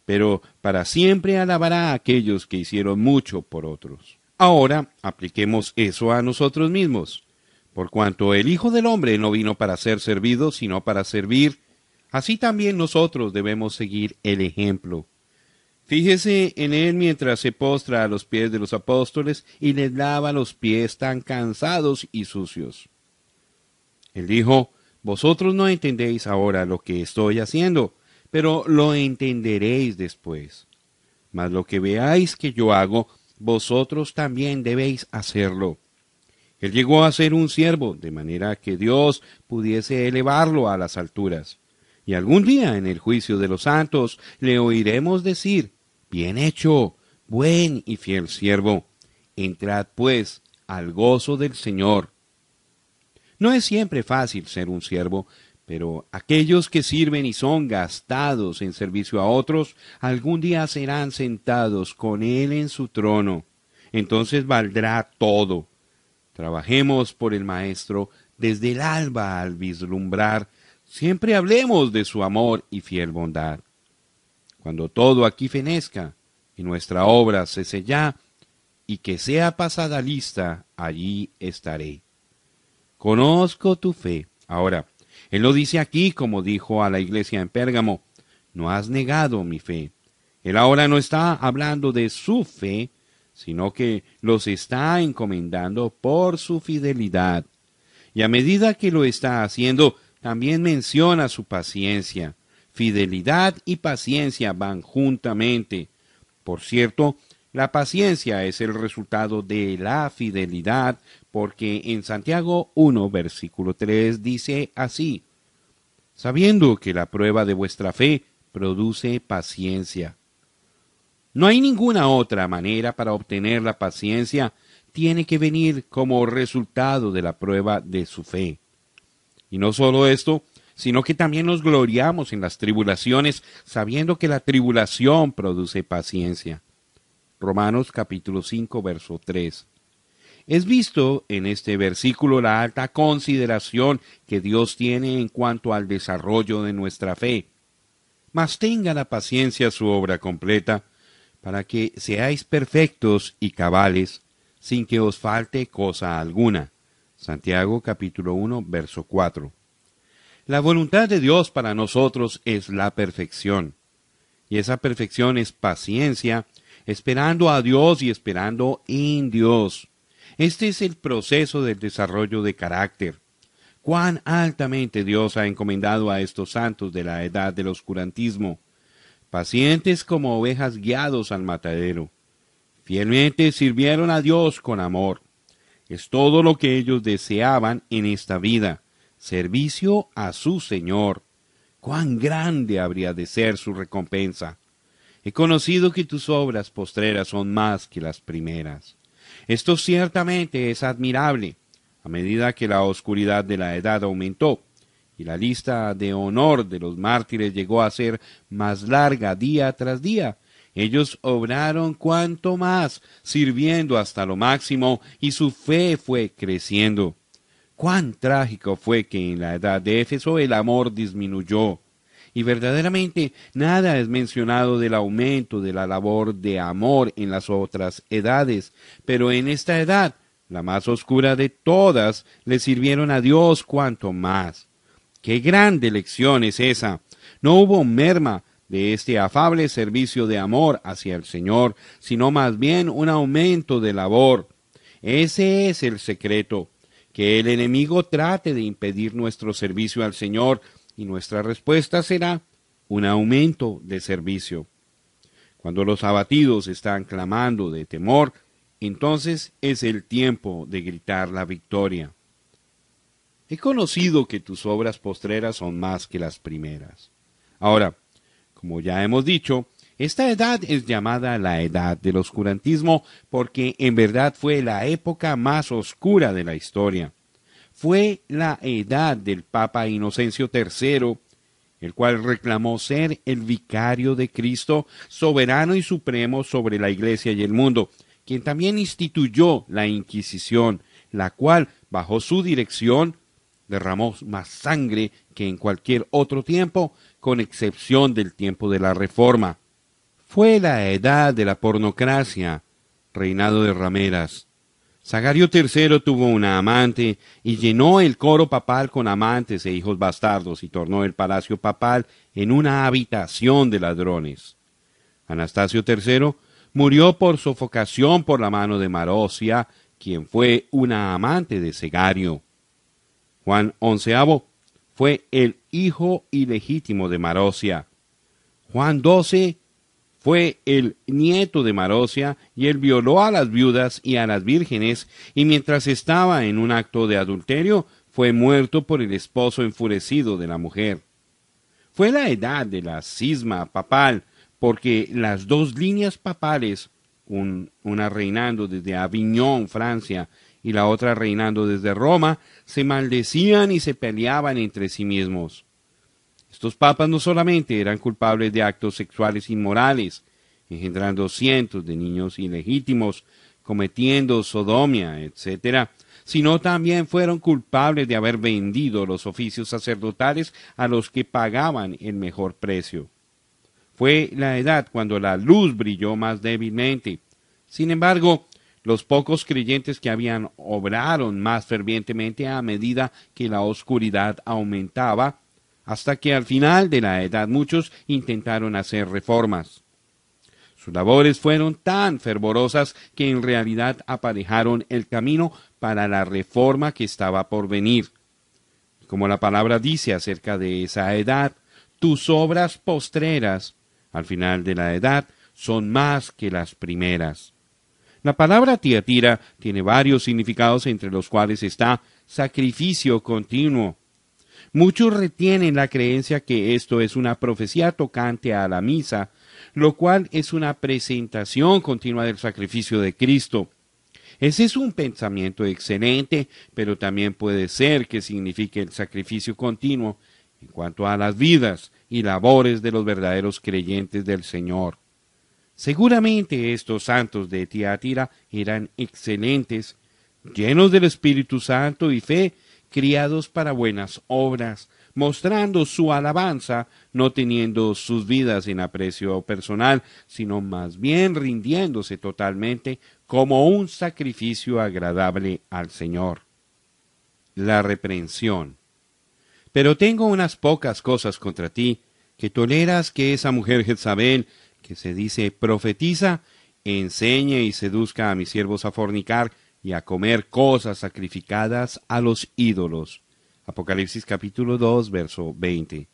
pero para siempre alabará a aquellos que hicieron mucho por otros. Ahora apliquemos eso a nosotros mismos. Por cuanto el Hijo del Hombre no vino para ser servido, sino para servir, así también nosotros debemos seguir el ejemplo. Fíjese en él mientras se postra a los pies de los apóstoles y les lava los pies tan cansados y sucios. Él dijo, Vosotros no entendéis ahora lo que estoy haciendo, pero lo entenderéis después. Mas lo que veáis que yo hago, vosotros también debéis hacerlo. Él llegó a ser un siervo, de manera que Dios pudiese elevarlo a las alturas. Y algún día en el juicio de los santos le oiremos decir, Bien hecho, buen y fiel siervo. Entrad pues al gozo del Señor. No es siempre fácil ser un siervo, pero aquellos que sirven y son gastados en servicio a otros, algún día serán sentados con Él en su trono. Entonces valdrá todo. Trabajemos por el Maestro desde el alba al vislumbrar. Siempre hablemos de su amor y fiel bondad. Cuando todo aquí fenezca y nuestra obra se sella, y que sea pasada lista, allí estaré. Conozco tu fe. Ahora, él lo dice aquí como dijo a la iglesia en Pérgamo, no has negado mi fe. Él ahora no está hablando de su fe, sino que los está encomendando por su fidelidad. Y a medida que lo está haciendo, también menciona su paciencia. Fidelidad y paciencia van juntamente. Por cierto, la paciencia es el resultado de la fidelidad, porque en Santiago 1, versículo 3 dice así, sabiendo que la prueba de vuestra fe produce paciencia. No hay ninguna otra manera para obtener la paciencia, tiene que venir como resultado de la prueba de su fe. Y no solo esto, sino que también nos gloriamos en las tribulaciones, sabiendo que la tribulación produce paciencia. Romanos capítulo 5, verso 3. Es visto en este versículo la alta consideración que Dios tiene en cuanto al desarrollo de nuestra fe. Mas tenga la paciencia su obra completa, para que seáis perfectos y cabales, sin que os falte cosa alguna. Santiago capítulo 1, verso 4. La voluntad de Dios para nosotros es la perfección, y esa perfección es paciencia, esperando a Dios y esperando en Dios. Este es el proceso del desarrollo de carácter. Cuán altamente Dios ha encomendado a estos santos de la edad del oscurantismo, pacientes como ovejas guiados al matadero. Fielmente sirvieron a Dios con amor. Es todo lo que ellos deseaban en esta vida, servicio a su Señor. Cuán grande habría de ser su recompensa. He conocido que tus obras postreras son más que las primeras. Esto ciertamente es admirable, a medida que la oscuridad de la edad aumentó y la lista de honor de los mártires llegó a ser más larga día tras día. Ellos obraron cuanto más, sirviendo hasta lo máximo, y su fe fue creciendo. Cuán trágico fue que en la edad de Éfeso el amor disminuyó, y verdaderamente nada es mencionado del aumento de la labor de amor en las otras edades, pero en esta edad, la más oscura de todas, le sirvieron a Dios cuanto más. Qué grande lección es esa. No hubo merma de este afable servicio de amor hacia el Señor, sino más bien un aumento de labor. Ese es el secreto, que el enemigo trate de impedir nuestro servicio al Señor y nuestra respuesta será un aumento de servicio. Cuando los abatidos están clamando de temor, entonces es el tiempo de gritar la victoria. He conocido que tus obras postreras son más que las primeras. Ahora, como ya hemos dicho, esta edad es llamada la edad del oscurantismo porque en verdad fue la época más oscura de la historia. Fue la edad del Papa Inocencio III, el cual reclamó ser el vicario de Cristo, soberano y supremo sobre la Iglesia y el mundo, quien también instituyó la Inquisición, la cual, bajo su dirección, derramó más sangre que en cualquier otro tiempo, con excepción del tiempo de la Reforma. Fue la edad de la pornocracia, reinado de rameras. Sagario III tuvo una amante y llenó el coro papal con amantes e hijos bastardos y tornó el palacio papal en una habitación de ladrones. Anastasio III murió por sofocación por la mano de Marosia, quien fue una amante de Segario. Juan XI fue el hijo ilegítimo de Marosia. Juan XII fue el nieto de Marosia y él violó a las viudas y a las vírgenes y mientras estaba en un acto de adulterio fue muerto por el esposo enfurecido de la mujer. Fue la edad de la cisma papal porque las dos líneas papales, una reinando desde Aviñón, Francia, y la otra reinando desde Roma, se maldecían y se peleaban entre sí mismos. Estos papas no solamente eran culpables de actos sexuales inmorales, engendrando cientos de niños ilegítimos, cometiendo sodomia, etc., sino también fueron culpables de haber vendido los oficios sacerdotales a los que pagaban el mejor precio. Fue la edad cuando la luz brilló más débilmente. Sin embargo, los pocos creyentes que habían obraron más fervientemente a medida que la oscuridad aumentaba, hasta que al final de la edad muchos intentaron hacer reformas. Sus labores fueron tan fervorosas que en realidad aparejaron el camino para la reforma que estaba por venir. Como la palabra dice acerca de esa edad, tus obras postreras, al final de la edad, son más que las primeras. La palabra tiatira tiene varios significados entre los cuales está sacrificio continuo. Muchos retienen la creencia que esto es una profecía tocante a la misa, lo cual es una presentación continua del sacrificio de Cristo. Ese es un pensamiento excelente, pero también puede ser que signifique el sacrificio continuo en cuanto a las vidas y labores de los verdaderos creyentes del Señor. Seguramente estos santos de Tiatira eran excelentes, llenos del Espíritu Santo y fe, criados para buenas obras, mostrando su alabanza, no teniendo sus vidas en aprecio personal, sino más bien rindiéndose totalmente como un sacrificio agradable al Señor. La reprensión. Pero tengo unas pocas cosas contra ti, que toleras que esa mujer Jezabel que se dice profetiza, enseñe y seduzca a mis siervos a fornicar y a comer cosas sacrificadas a los ídolos. Apocalipsis capítulo 2, verso 20.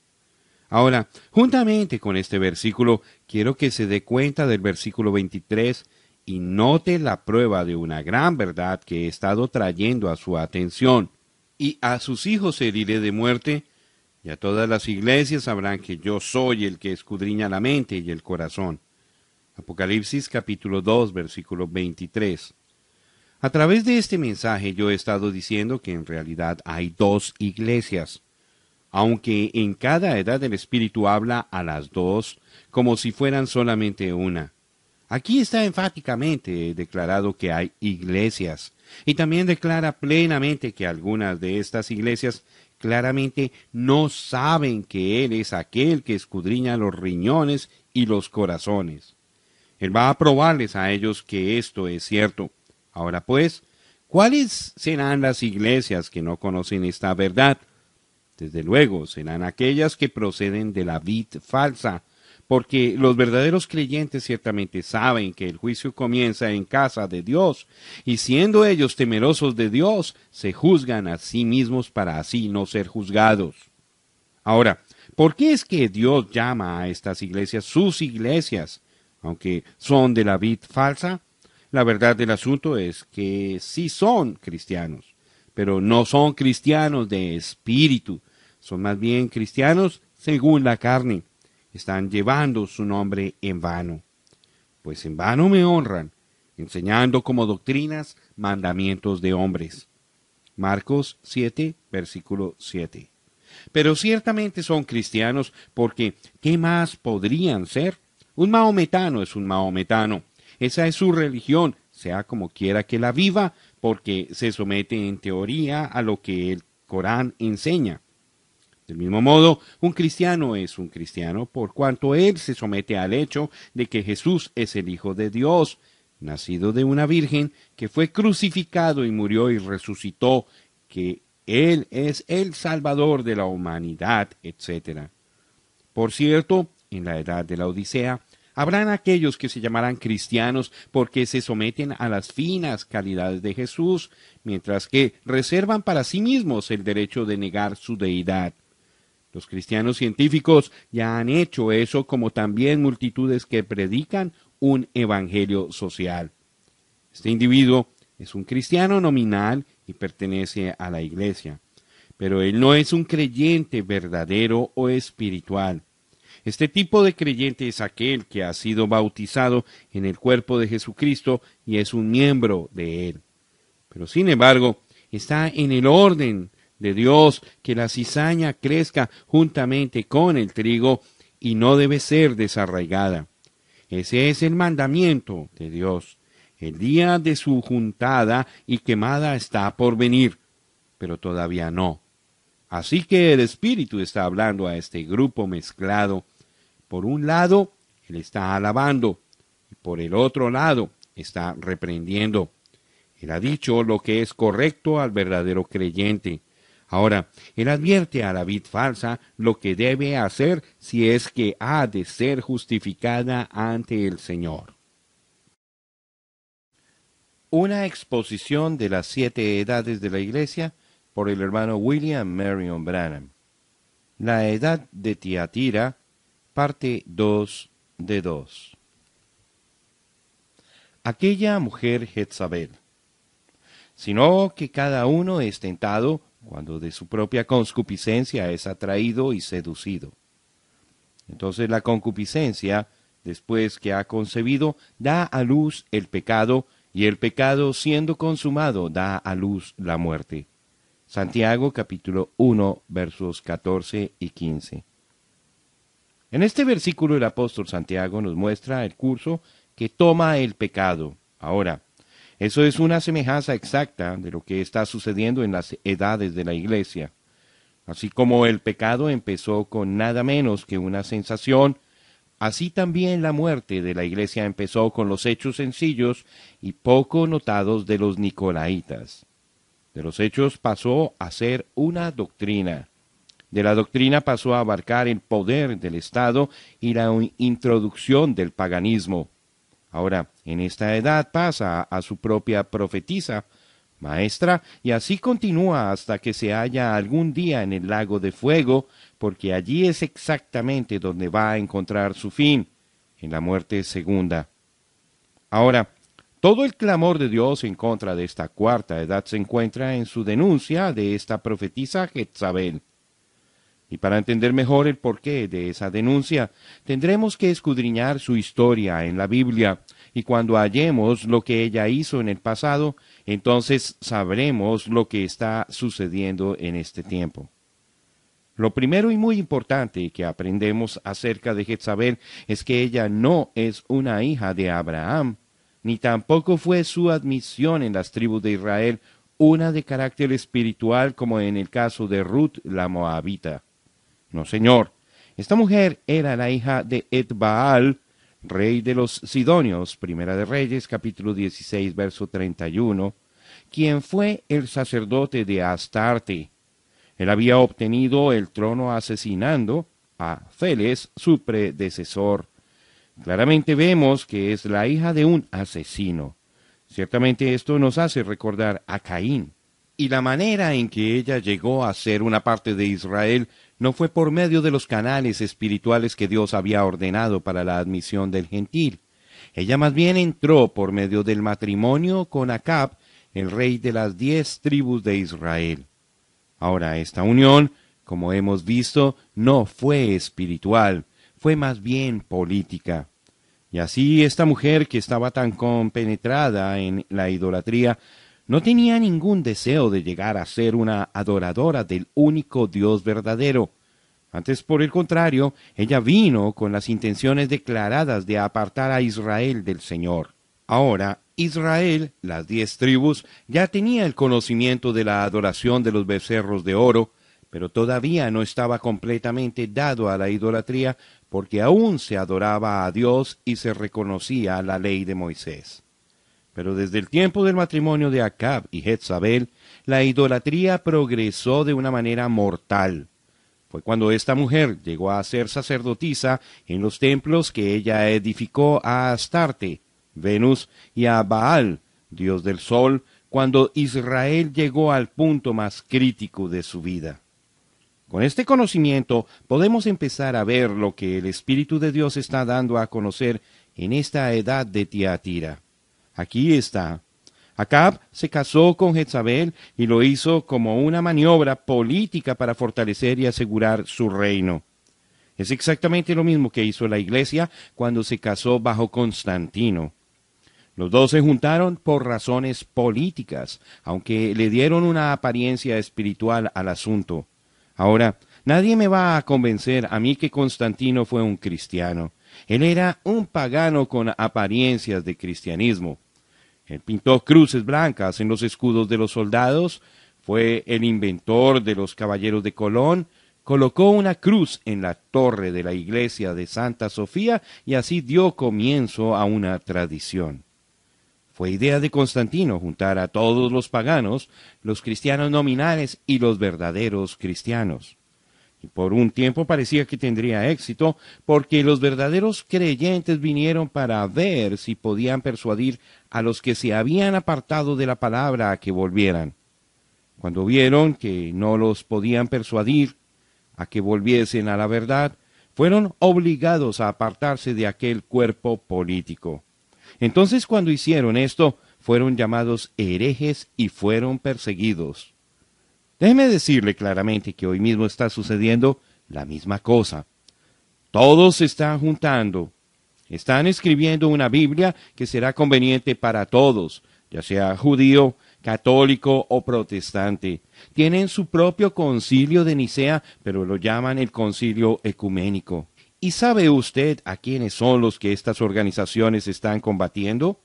Ahora, juntamente con este versículo, quiero que se dé cuenta del versículo 23 y note la prueba de una gran verdad que he estado trayendo a su atención. Y a sus hijos heriré de muerte, y a todas las iglesias sabrán que yo soy el que escudriña la mente y el corazón. Apocalipsis capítulo 2 versículo 23. A través de este mensaje yo he estado diciendo que en realidad hay dos iglesias, aunque en cada edad del Espíritu habla a las dos como si fueran solamente una. Aquí está enfáticamente declarado que hay iglesias, y también declara plenamente que algunas de estas iglesias claramente no saben que Él es aquel que escudriña los riñones y los corazones. Él va a probarles a ellos que esto es cierto. Ahora pues, ¿cuáles serán las iglesias que no conocen esta verdad? Desde luego, serán aquellas que proceden de la vid falsa, porque los verdaderos creyentes ciertamente saben que el juicio comienza en casa de Dios, y siendo ellos temerosos de Dios, se juzgan a sí mismos para así no ser juzgados. Ahora, ¿por qué es que Dios llama a estas iglesias sus iglesias, aunque son de la vid falsa? La verdad del asunto es que sí son cristianos, pero no son cristianos de espíritu, son más bien cristianos según la carne. Están llevando su nombre en vano. Pues en vano me honran, enseñando como doctrinas mandamientos de hombres. Marcos 7, versículo 7. Pero ciertamente son cristianos porque ¿qué más podrían ser? Un maometano es un maometano. Esa es su religión, sea como quiera que la viva, porque se somete en teoría a lo que el Corán enseña. Del mismo modo, un cristiano es un cristiano por cuanto él se somete al hecho de que Jesús es el Hijo de Dios, nacido de una virgen, que fue crucificado y murió y resucitó, que él es el Salvador de la humanidad, etc. Por cierto, en la edad de la Odisea, habrán aquellos que se llamarán cristianos porque se someten a las finas calidades de Jesús, mientras que reservan para sí mismos el derecho de negar su deidad. Los cristianos científicos ya han hecho eso como también multitudes que predican un evangelio social. Este individuo es un cristiano nominal y pertenece a la iglesia. Pero él no es un creyente verdadero o espiritual. Este tipo de creyente es aquel que ha sido bautizado en el cuerpo de Jesucristo y es un miembro de él. Pero sin embargo, está en el orden de Dios que la cizaña crezca juntamente con el trigo y no debe ser desarraigada. Ese es el mandamiento de Dios. El día de su juntada y quemada está por venir, pero todavía no. Así que el Espíritu está hablando a este grupo mezclado. Por un lado, Él está alabando, y por el otro lado, está reprendiendo. Él ha dicho lo que es correcto al verdadero creyente. Ahora, Él advierte a la vid falsa lo que debe hacer si es que ha de ser justificada ante el Señor. Una exposición de las siete edades de la Iglesia por el hermano William Marion Branham. La edad de Tiatira, parte 2 de 2. Aquella mujer Jezabel. Sino que cada uno es tentado cuando de su propia concupiscencia es atraído y seducido. Entonces la concupiscencia, después que ha concebido, da a luz el pecado, y el pecado siendo consumado da a luz la muerte. Santiago capítulo 1 versos 14 y 15. En este versículo el apóstol Santiago nos muestra el curso que toma el pecado. Ahora, eso es una semejanza exacta de lo que está sucediendo en las edades de la iglesia. Así como el pecado empezó con nada menos que una sensación Así también la muerte de la Iglesia empezó con los hechos sencillos y poco notados de los Nicolaitas. De los hechos pasó a ser una doctrina. De la doctrina pasó a abarcar el poder del Estado y la introducción del paganismo. Ahora, en esta edad pasa a su propia profetisa, maestra, y así continúa hasta que se halla algún día en el lago de fuego, porque allí es exactamente donde va a encontrar su fin, en la muerte segunda. Ahora, todo el clamor de Dios en contra de esta cuarta edad se encuentra en su denuncia de esta profetisa Jezabel. Y para entender mejor el porqué de esa denuncia, tendremos que escudriñar su historia en la Biblia, y cuando hallemos lo que ella hizo en el pasado, entonces sabremos lo que está sucediendo en este tiempo. Lo primero y muy importante que aprendemos acerca de Jezabel es que ella no es una hija de Abraham, ni tampoco fue su admisión en las tribus de Israel una de carácter espiritual como en el caso de Ruth la Moabita. No, señor, esta mujer era la hija de Edbaal, rey de los Sidonios, Primera de Reyes, capítulo 16, verso 31, quien fue el sacerdote de Astarte, él había obtenido el trono asesinando a Feles, su predecesor. Claramente vemos que es la hija de un asesino. Ciertamente esto nos hace recordar a Caín. Y la manera en que ella llegó a ser una parte de Israel no fue por medio de los canales espirituales que Dios había ordenado para la admisión del gentil. Ella más bien entró por medio del matrimonio con Acab el rey de las diez tribus de Israel. Ahora, esta unión, como hemos visto, no fue espiritual, fue más bien política. Y así esta mujer que estaba tan compenetrada en la idolatría, no tenía ningún deseo de llegar a ser una adoradora del único Dios verdadero. Antes, por el contrario, ella vino con las intenciones declaradas de apartar a Israel del Señor. Ahora, Israel, las diez tribus, ya tenía el conocimiento de la adoración de los becerros de oro, pero todavía no estaba completamente dado a la idolatría, porque aún se adoraba a Dios y se reconocía la ley de Moisés. Pero desde el tiempo del matrimonio de Acab y Jezabel, la idolatría progresó de una manera mortal. Fue cuando esta mujer llegó a ser sacerdotisa en los templos que ella edificó a Astarte, Venus y a Baal, dios del sol, cuando Israel llegó al punto más crítico de su vida. Con este conocimiento podemos empezar a ver lo que el Espíritu de Dios está dando a conocer en esta edad de Tiatira. Aquí está. Acab se casó con Jezabel y lo hizo como una maniobra política para fortalecer y asegurar su reino. Es exactamente lo mismo que hizo la iglesia cuando se casó bajo Constantino. Los dos se juntaron por razones políticas, aunque le dieron una apariencia espiritual al asunto. Ahora, nadie me va a convencer a mí que Constantino fue un cristiano. Él era un pagano con apariencias de cristianismo. Él pintó cruces blancas en los escudos de los soldados, fue el inventor de los caballeros de Colón, colocó una cruz en la torre de la iglesia de Santa Sofía y así dio comienzo a una tradición. Fue idea de Constantino juntar a todos los paganos, los cristianos nominales y los verdaderos cristianos. Por un tiempo parecía que tendría éxito, porque los verdaderos creyentes vinieron para ver si podían persuadir a los que se habían apartado de la palabra a que volvieran. Cuando vieron que no los podían persuadir a que volviesen a la verdad, fueron obligados a apartarse de aquel cuerpo político. Entonces cuando hicieron esto, fueron llamados herejes y fueron perseguidos. Déjeme decirle claramente que hoy mismo está sucediendo la misma cosa. Todos se están juntando, están escribiendo una Biblia que será conveniente para todos, ya sea judío, católico o protestante. Tienen su propio concilio de Nicea, pero lo llaman el concilio ecuménico. ¿Y sabe usted a quiénes son los que estas organizaciones están combatiendo?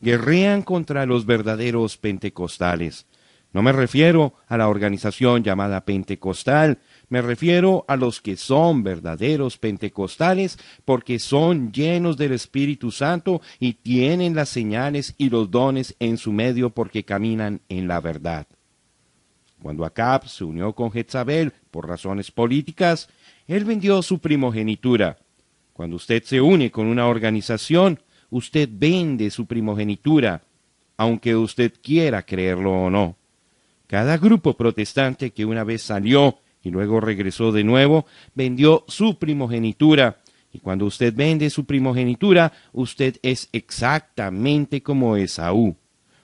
Guerrean contra los verdaderos pentecostales. No me refiero a la organización llamada pentecostal, me refiero a los que son verdaderos pentecostales porque son llenos del Espíritu Santo y tienen las señales y los dones en su medio porque caminan en la verdad. Cuando Acab se unió con Jezabel por razones políticas, él vendió su primogenitura. Cuando usted se une con una organización, usted vende su primogenitura, aunque usted quiera creerlo o no. Cada grupo protestante que una vez salió y luego regresó de nuevo, vendió su primogenitura. Y cuando usted vende su primogenitura, usted es exactamente como Esaú.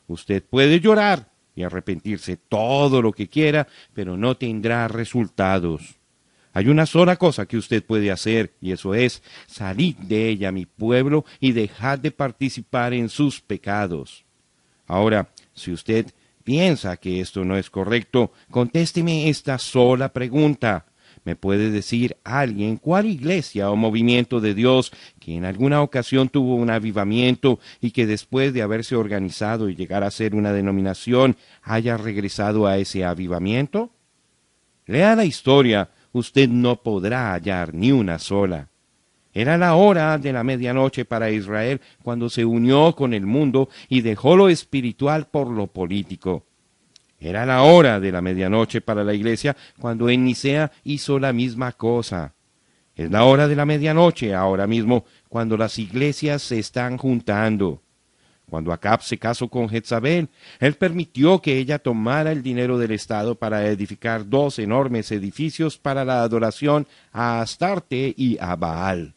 Usted puede llorar y arrepentirse todo lo que quiera, pero no tendrá resultados. Hay una sola cosa que usted puede hacer, y eso es salir de ella, mi pueblo, y dejar de participar en sus pecados. Ahora, si usted piensa que esto no es correcto, contésteme esta sola pregunta. ¿Me puede decir alguien cuál iglesia o movimiento de Dios que en alguna ocasión tuvo un avivamiento y que después de haberse organizado y llegar a ser una denominación haya regresado a ese avivamiento? Lea la historia usted no podrá hallar ni una sola. Era la hora de la medianoche para Israel cuando se unió con el mundo y dejó lo espiritual por lo político. Era la hora de la medianoche para la iglesia cuando en Nicea hizo la misma cosa. Es la hora de la medianoche ahora mismo cuando las iglesias se están juntando. Cuando Acab se casó con Jezabel, él permitió que ella tomara el dinero del Estado para edificar dos enormes edificios para la adoración a Astarte y a Baal.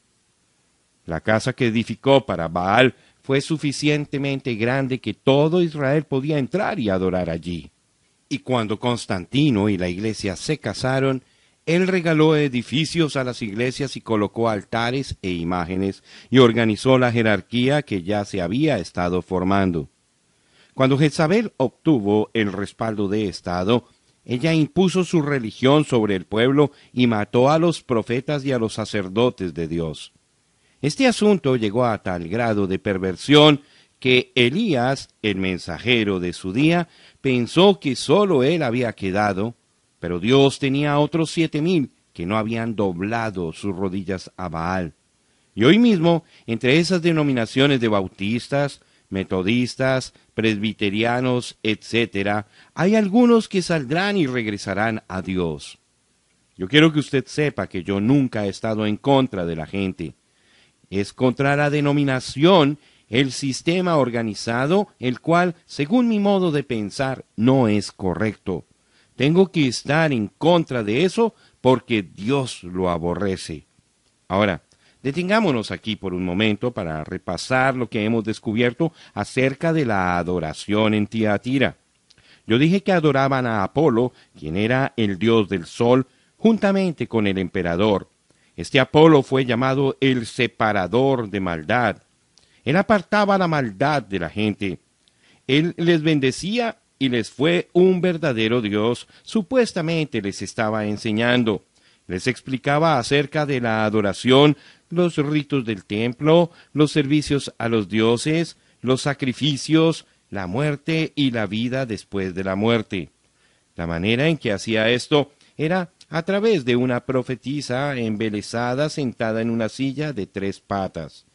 La casa que edificó para Baal fue suficientemente grande que todo Israel podía entrar y adorar allí. Y cuando Constantino y la iglesia se casaron, él regaló edificios a las iglesias y colocó altares e imágenes y organizó la jerarquía que ya se había estado formando. Cuando Jezabel obtuvo el respaldo de Estado, ella impuso su religión sobre el pueblo y mató a los profetas y a los sacerdotes de Dios. Este asunto llegó a tal grado de perversión que Elías, el mensajero de su día, pensó que sólo él había quedado, pero Dios tenía otros siete mil que no habían doblado sus rodillas a Baal. Y hoy mismo, entre esas denominaciones de bautistas, metodistas, presbiterianos, etc., hay algunos que saldrán y regresarán a Dios. Yo quiero que usted sepa que yo nunca he estado en contra de la gente. Es contra la denominación, el sistema organizado, el cual, según mi modo de pensar, no es correcto. Tengo que estar en contra de eso porque Dios lo aborrece. Ahora, detengámonos aquí por un momento para repasar lo que hemos descubierto acerca de la adoración en Tiatira. Yo dije que adoraban a Apolo, quien era el dios del sol, juntamente con el emperador. Este Apolo fue llamado el separador de maldad. Él apartaba la maldad de la gente. Él les bendecía y les fue un verdadero Dios, supuestamente les estaba enseñando. Les explicaba acerca de la adoración, los ritos del templo, los servicios a los dioses, los sacrificios, la muerte y la vida después de la muerte. La manera en que hacía esto era a través de una profetisa embelesada sentada en una silla de tres patas.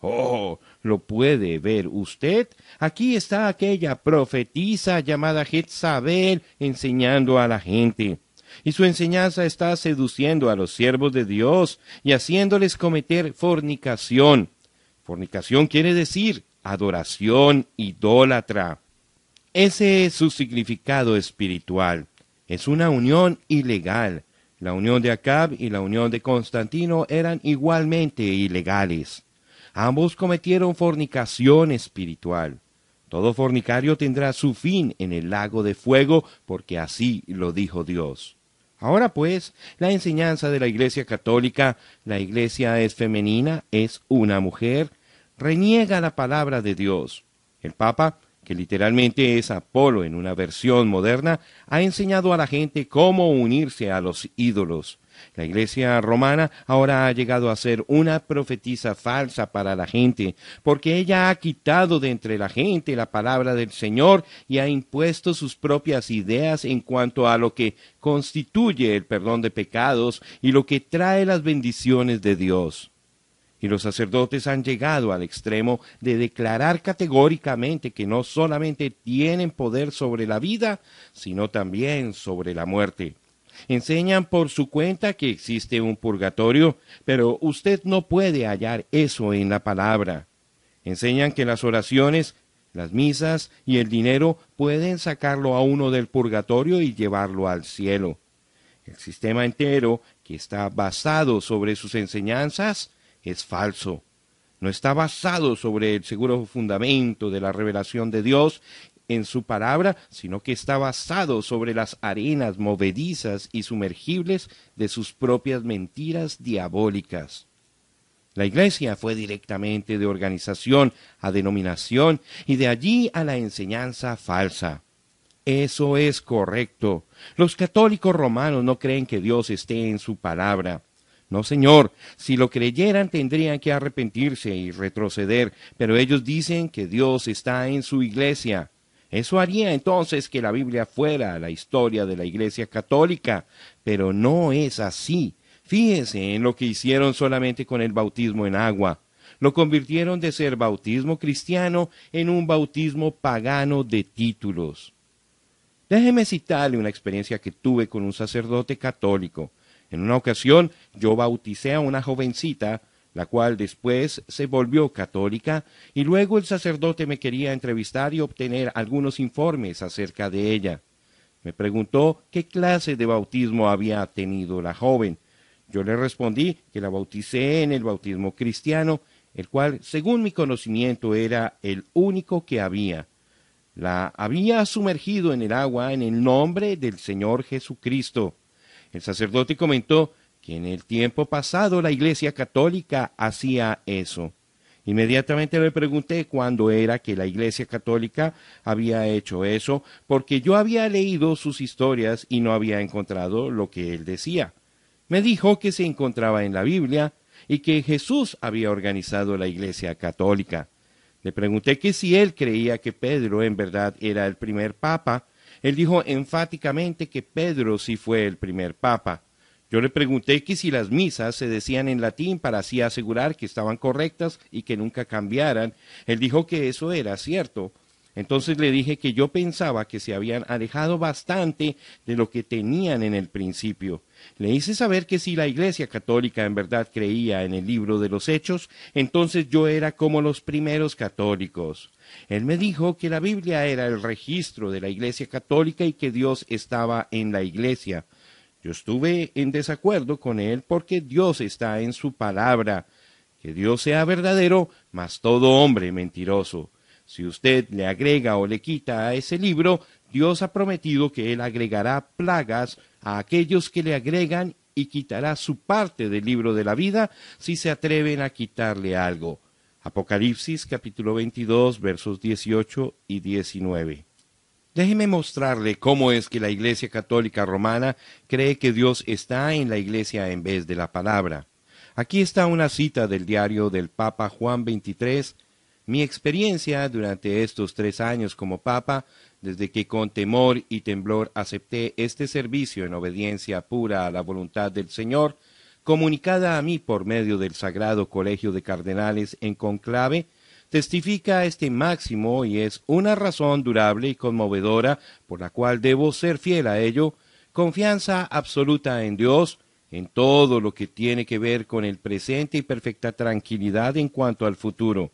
Oh, ¿lo puede ver usted? Aquí está aquella profetisa llamada Jezabel enseñando a la gente. Y su enseñanza está seduciendo a los siervos de Dios y haciéndoles cometer fornicación. Fornicación quiere decir adoración idólatra. Ese es su significado espiritual. Es una unión ilegal. La unión de Acab y la unión de Constantino eran igualmente ilegales. Ambos cometieron fornicación espiritual. Todo fornicario tendrá su fin en el lago de fuego, porque así lo dijo Dios. Ahora pues, la enseñanza de la Iglesia Católica, la Iglesia es femenina, es una mujer, reniega la palabra de Dios. El Papa, que literalmente es Apolo en una versión moderna, ha enseñado a la gente cómo unirse a los ídolos. La iglesia romana ahora ha llegado a ser una profetisa falsa para la gente, porque ella ha quitado de entre la gente la palabra del Señor y ha impuesto sus propias ideas en cuanto a lo que constituye el perdón de pecados y lo que trae las bendiciones de Dios. Y los sacerdotes han llegado al extremo de declarar categóricamente que no solamente tienen poder sobre la vida, sino también sobre la muerte. Enseñan por su cuenta que existe un purgatorio, pero usted no puede hallar eso en la palabra. Enseñan que las oraciones, las misas y el dinero pueden sacarlo a uno del purgatorio y llevarlo al cielo. El sistema entero, que está basado sobre sus enseñanzas, es falso. No está basado sobre el seguro fundamento de la revelación de Dios en su palabra, sino que está basado sobre las arenas movedizas y sumergibles de sus propias mentiras diabólicas. La iglesia fue directamente de organización a denominación y de allí a la enseñanza falsa. Eso es correcto. Los católicos romanos no creen que Dios esté en su palabra. No, Señor, si lo creyeran tendrían que arrepentirse y retroceder, pero ellos dicen que Dios está en su iglesia. Eso haría entonces que la Biblia fuera la historia de la Iglesia Católica, pero no es así. Fíjense en lo que hicieron solamente con el bautismo en agua. Lo convirtieron de ser bautismo cristiano en un bautismo pagano de títulos. Déjeme citarle una experiencia que tuve con un sacerdote católico. En una ocasión yo bauticé a una jovencita la cual después se volvió católica, y luego el sacerdote me quería entrevistar y obtener algunos informes acerca de ella. Me preguntó qué clase de bautismo había tenido la joven. Yo le respondí que la bauticé en el bautismo cristiano el cual, según mi conocimiento, era el único que había. La había sumergido en el agua en el nombre del Señor Jesucristo. El sacerdote comentó que en el tiempo pasado la Iglesia Católica hacía eso. Inmediatamente le pregunté cuándo era que la Iglesia Católica había hecho eso, porque yo había leído sus historias y no había encontrado lo que él decía. Me dijo que se encontraba en la Biblia y que Jesús había organizado la Iglesia Católica. Le pregunté que si él creía que Pedro en verdad era el primer papa. Él dijo enfáticamente que Pedro sí fue el primer papa. Yo le pregunté que si las misas se decían en latín para así asegurar que estaban correctas y que nunca cambiaran. Él dijo que eso era cierto. Entonces le dije que yo pensaba que se habían alejado bastante de lo que tenían en el principio. Le hice saber que si la Iglesia Católica en verdad creía en el libro de los Hechos, entonces yo era como los primeros católicos. Él me dijo que la Biblia era el registro de la Iglesia Católica y que Dios estaba en la Iglesia. Yo estuve en desacuerdo con él porque Dios está en su palabra. Que Dios sea verdadero, mas todo hombre mentiroso. Si usted le agrega o le quita a ese libro, Dios ha prometido que Él agregará plagas a aquellos que le agregan y quitará su parte del libro de la vida si se atreven a quitarle algo. Apocalipsis capítulo 22 versos 18 y 19. Déjeme mostrarle cómo es que la Iglesia Católica Romana cree que Dios está en la Iglesia en vez de la palabra. Aquí está una cita del diario del Papa Juan XXIII. Mi experiencia durante estos tres años como Papa, desde que con temor y temblor acepté este servicio en obediencia pura a la voluntad del Señor, comunicada a mí por medio del Sagrado Colegio de Cardenales en conclave, testifica este máximo y es una razón durable y conmovedora por la cual debo ser fiel a ello, confianza absoluta en Dios, en todo lo que tiene que ver con el presente y perfecta tranquilidad en cuanto al futuro.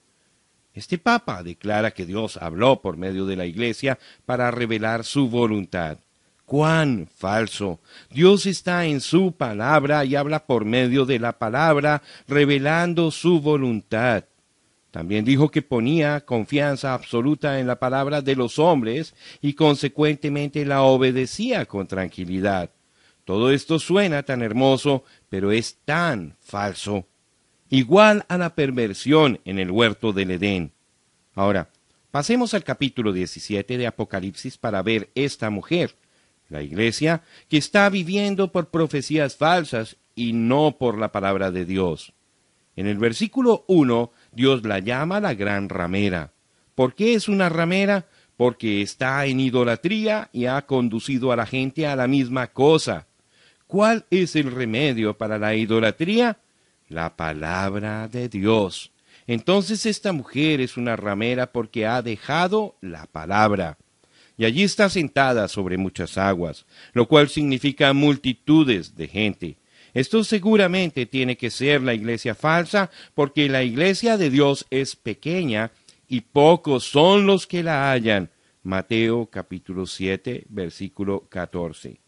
Este Papa declara que Dios habló por medio de la Iglesia para revelar su voluntad. ¡Cuán falso! Dios está en su palabra y habla por medio de la palabra, revelando su voluntad. También dijo que ponía confianza absoluta en la palabra de los hombres y consecuentemente la obedecía con tranquilidad. Todo esto suena tan hermoso, pero es tan falso. Igual a la perversión en el huerto del Edén. Ahora, pasemos al capítulo 17 de Apocalipsis para ver esta mujer, la iglesia, que está viviendo por profecías falsas y no por la palabra de Dios. En el versículo 1 Dios la llama la gran ramera. ¿Por qué es una ramera? Porque está en idolatría y ha conducido a la gente a la misma cosa. ¿Cuál es el remedio para la idolatría? La palabra de Dios. Entonces esta mujer es una ramera porque ha dejado la palabra. Y allí está sentada sobre muchas aguas, lo cual significa multitudes de gente. Esto seguramente tiene que ser la iglesia falsa porque la iglesia de Dios es pequeña y pocos son los que la hallan. Mateo capítulo 7 versículo 14.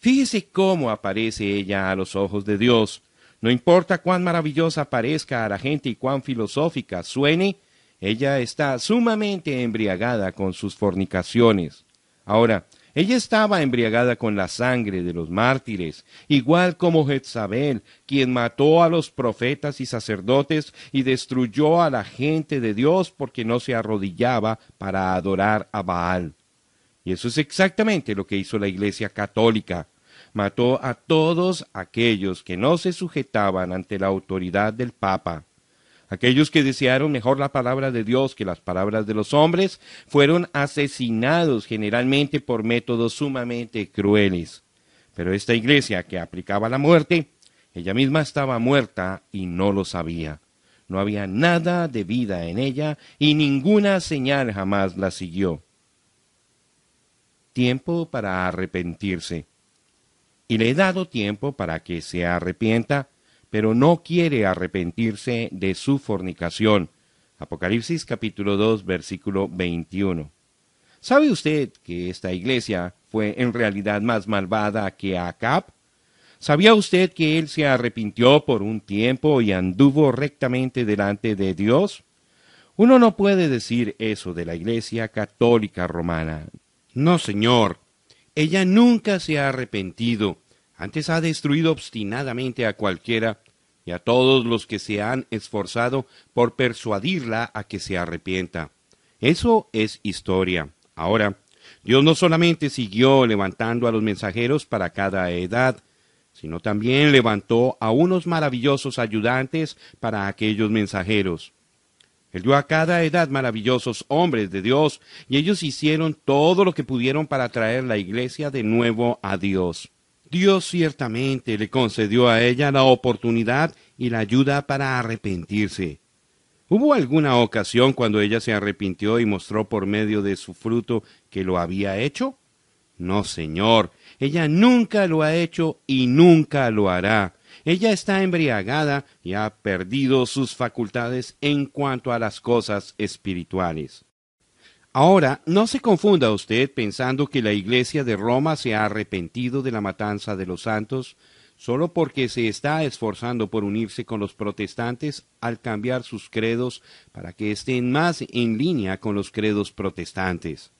Fíjese cómo aparece ella a los ojos de Dios. No importa cuán maravillosa parezca a la gente y cuán filosófica suene, ella está sumamente embriagada con sus fornicaciones. Ahora, ella estaba embriagada con la sangre de los mártires, igual como Jezabel, quien mató a los profetas y sacerdotes y destruyó a la gente de Dios porque no se arrodillaba para adorar a Baal. Y eso es exactamente lo que hizo la Iglesia católica. Mató a todos aquellos que no se sujetaban ante la autoridad del Papa. Aquellos que desearon mejor la palabra de Dios que las palabras de los hombres fueron asesinados generalmente por métodos sumamente crueles. Pero esta iglesia que aplicaba la muerte, ella misma estaba muerta y no lo sabía. No había nada de vida en ella y ninguna señal jamás la siguió. Tiempo para arrepentirse. Y le he dado tiempo para que se arrepienta pero no quiere arrepentirse de su fornicación. Apocalipsis capítulo 2 versículo 21. ¿Sabe usted que esta iglesia fue en realidad más malvada que Acab? ¿Sabía usted que él se arrepintió por un tiempo y anduvo rectamente delante de Dios? Uno no puede decir eso de la Iglesia Católica Romana. No, señor. Ella nunca se ha arrepentido. Antes ha destruido obstinadamente a cualquiera y a todos los que se han esforzado por persuadirla a que se arrepienta. Eso es historia. Ahora, Dios no solamente siguió levantando a los mensajeros para cada edad, sino también levantó a unos maravillosos ayudantes para aquellos mensajeros. Él dio a cada edad maravillosos hombres de Dios, y ellos hicieron todo lo que pudieron para traer la iglesia de nuevo a Dios. Dios ciertamente le concedió a ella la oportunidad y la ayuda para arrepentirse. ¿Hubo alguna ocasión cuando ella se arrepintió y mostró por medio de su fruto que lo había hecho? No, Señor, ella nunca lo ha hecho y nunca lo hará. Ella está embriagada y ha perdido sus facultades en cuanto a las cosas espirituales. Ahora, no se confunda usted pensando que la Iglesia de Roma se ha arrepentido de la matanza de los santos solo porque se está esforzando por unirse con los protestantes al cambiar sus credos para que estén más en línea con los credos protestantes.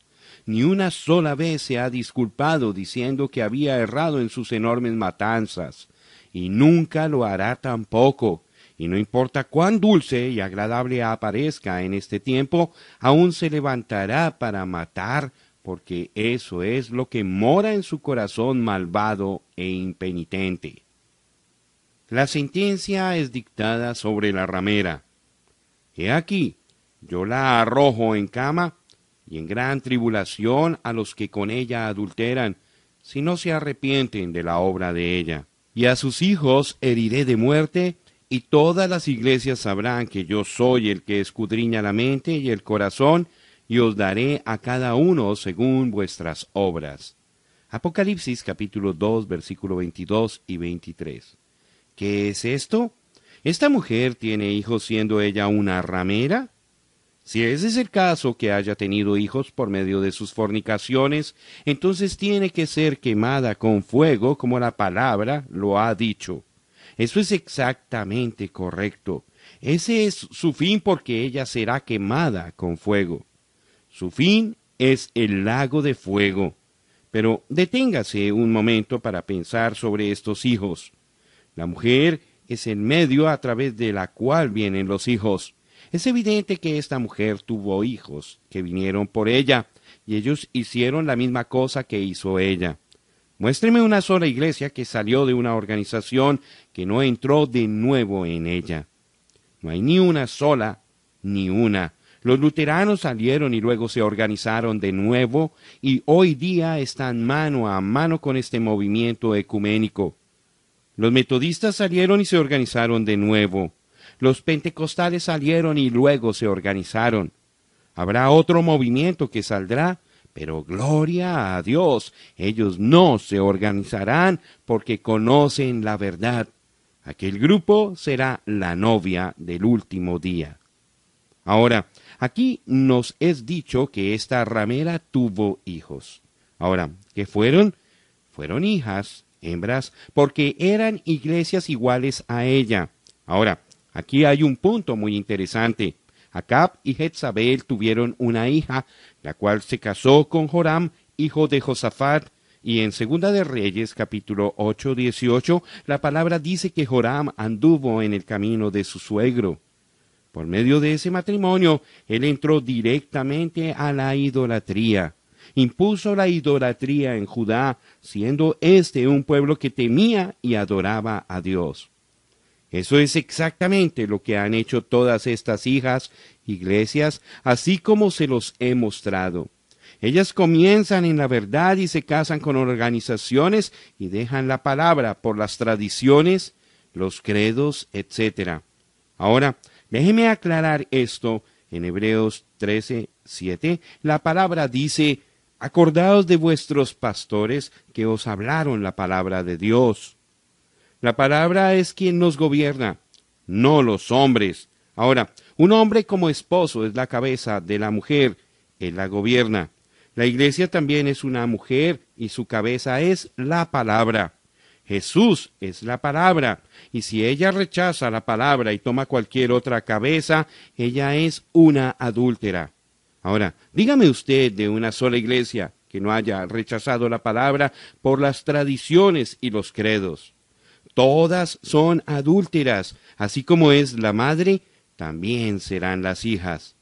Ni una sola vez se ha disculpado diciendo que había errado en sus enormes matanzas, y nunca lo hará tampoco. Y no importa cuán dulce y agradable aparezca en este tiempo, aún se levantará para matar, porque eso es lo que mora en su corazón malvado e impenitente. La sentencia es dictada sobre la ramera. He aquí, yo la arrojo en cama y en gran tribulación a los que con ella adulteran, si no se arrepienten de la obra de ella y a sus hijos heriré de muerte, y todas las iglesias sabrán que yo soy el que escudriña la mente y el corazón, y os daré a cada uno según vuestras obras. Apocalipsis capítulo 2 versículo 22 y 23. ¿Qué es esto? ¿Esta mujer tiene hijos siendo ella una ramera? Si ese es el caso que haya tenido hijos por medio de sus fornicaciones, entonces tiene que ser quemada con fuego como la palabra lo ha dicho. Eso es exactamente correcto. Ese es su fin porque ella será quemada con fuego. Su fin es el lago de fuego. Pero deténgase un momento para pensar sobre estos hijos. La mujer es el medio a través de la cual vienen los hijos. Es evidente que esta mujer tuvo hijos que vinieron por ella, y ellos hicieron la misma cosa que hizo ella. Muéstreme una sola iglesia que salió de una organización que no entró de nuevo en ella. No hay ni una sola, ni una. Los luteranos salieron y luego se organizaron de nuevo y hoy día están mano a mano con este movimiento ecuménico. Los metodistas salieron y se organizaron de nuevo. Los pentecostales salieron y luego se organizaron. Habrá otro movimiento que saldrá, pero gloria a Dios, ellos no se organizarán porque conocen la verdad. Aquel grupo será la novia del último día. Ahora, aquí nos es dicho que esta ramera tuvo hijos. Ahora, ¿qué fueron? Fueron hijas, hembras, porque eran iglesias iguales a ella. Ahora, Aquí hay un punto muy interesante. Acab y Jezabel tuvieron una hija, la cual se casó con Joram, hijo de Josafat, y en Segunda de Reyes, capítulo 8, 18, la palabra dice que Joram anduvo en el camino de su suegro. Por medio de ese matrimonio, él entró directamente a la idolatría. Impuso la idolatría en Judá, siendo este un pueblo que temía y adoraba a Dios. Eso es exactamente lo que han hecho todas estas hijas, iglesias, así como se los he mostrado. Ellas comienzan en la verdad y se casan con organizaciones y dejan la palabra por las tradiciones, los credos, etc. Ahora, déjeme aclarar esto. En Hebreos 13, 7, la palabra dice, Acordaos de vuestros pastores que os hablaron la palabra de Dios. La palabra es quien nos gobierna, no los hombres. Ahora, un hombre como esposo es la cabeza de la mujer, él la gobierna. La iglesia también es una mujer y su cabeza es la palabra. Jesús es la palabra, y si ella rechaza la palabra y toma cualquier otra cabeza, ella es una adúltera. Ahora, dígame usted de una sola iglesia que no haya rechazado la palabra por las tradiciones y los credos. Todas son adúlteras, así como es la madre, también serán las hijas.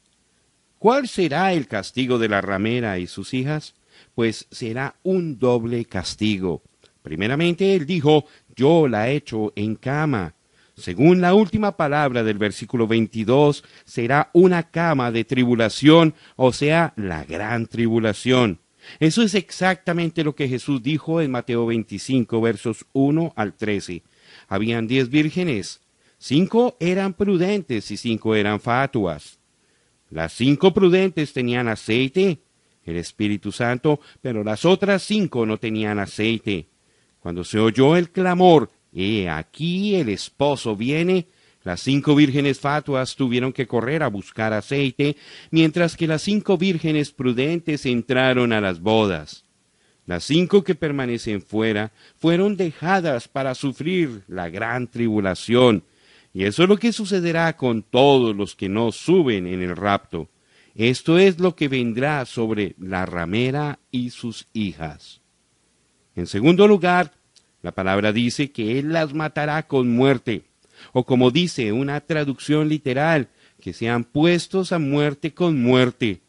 ¿Cuál será el castigo de la ramera y sus hijas? Pues será un doble castigo. Primeramente, él dijo, yo la he hecho en cama. Según la última palabra del versículo 22, será una cama de tribulación, o sea, la gran tribulación. Eso es exactamente lo que Jesús dijo en Mateo 25, versos 1 al 13. Habían diez vírgenes, cinco eran prudentes y cinco eran fatuas. Las cinco prudentes tenían aceite, el Espíritu Santo, pero las otras cinco no tenían aceite. Cuando se oyó el clamor, He aquí el esposo viene, las cinco vírgenes fatuas tuvieron que correr a buscar aceite, mientras que las cinco vírgenes prudentes entraron a las bodas. Las cinco que permanecen fuera fueron dejadas para sufrir la gran tribulación, y eso es lo que sucederá con todos los que no suben en el rapto. Esto es lo que vendrá sobre la ramera y sus hijas. En segundo lugar, la palabra dice que Él las matará con muerte, o como dice una traducción literal, que sean puestos a muerte con muerte.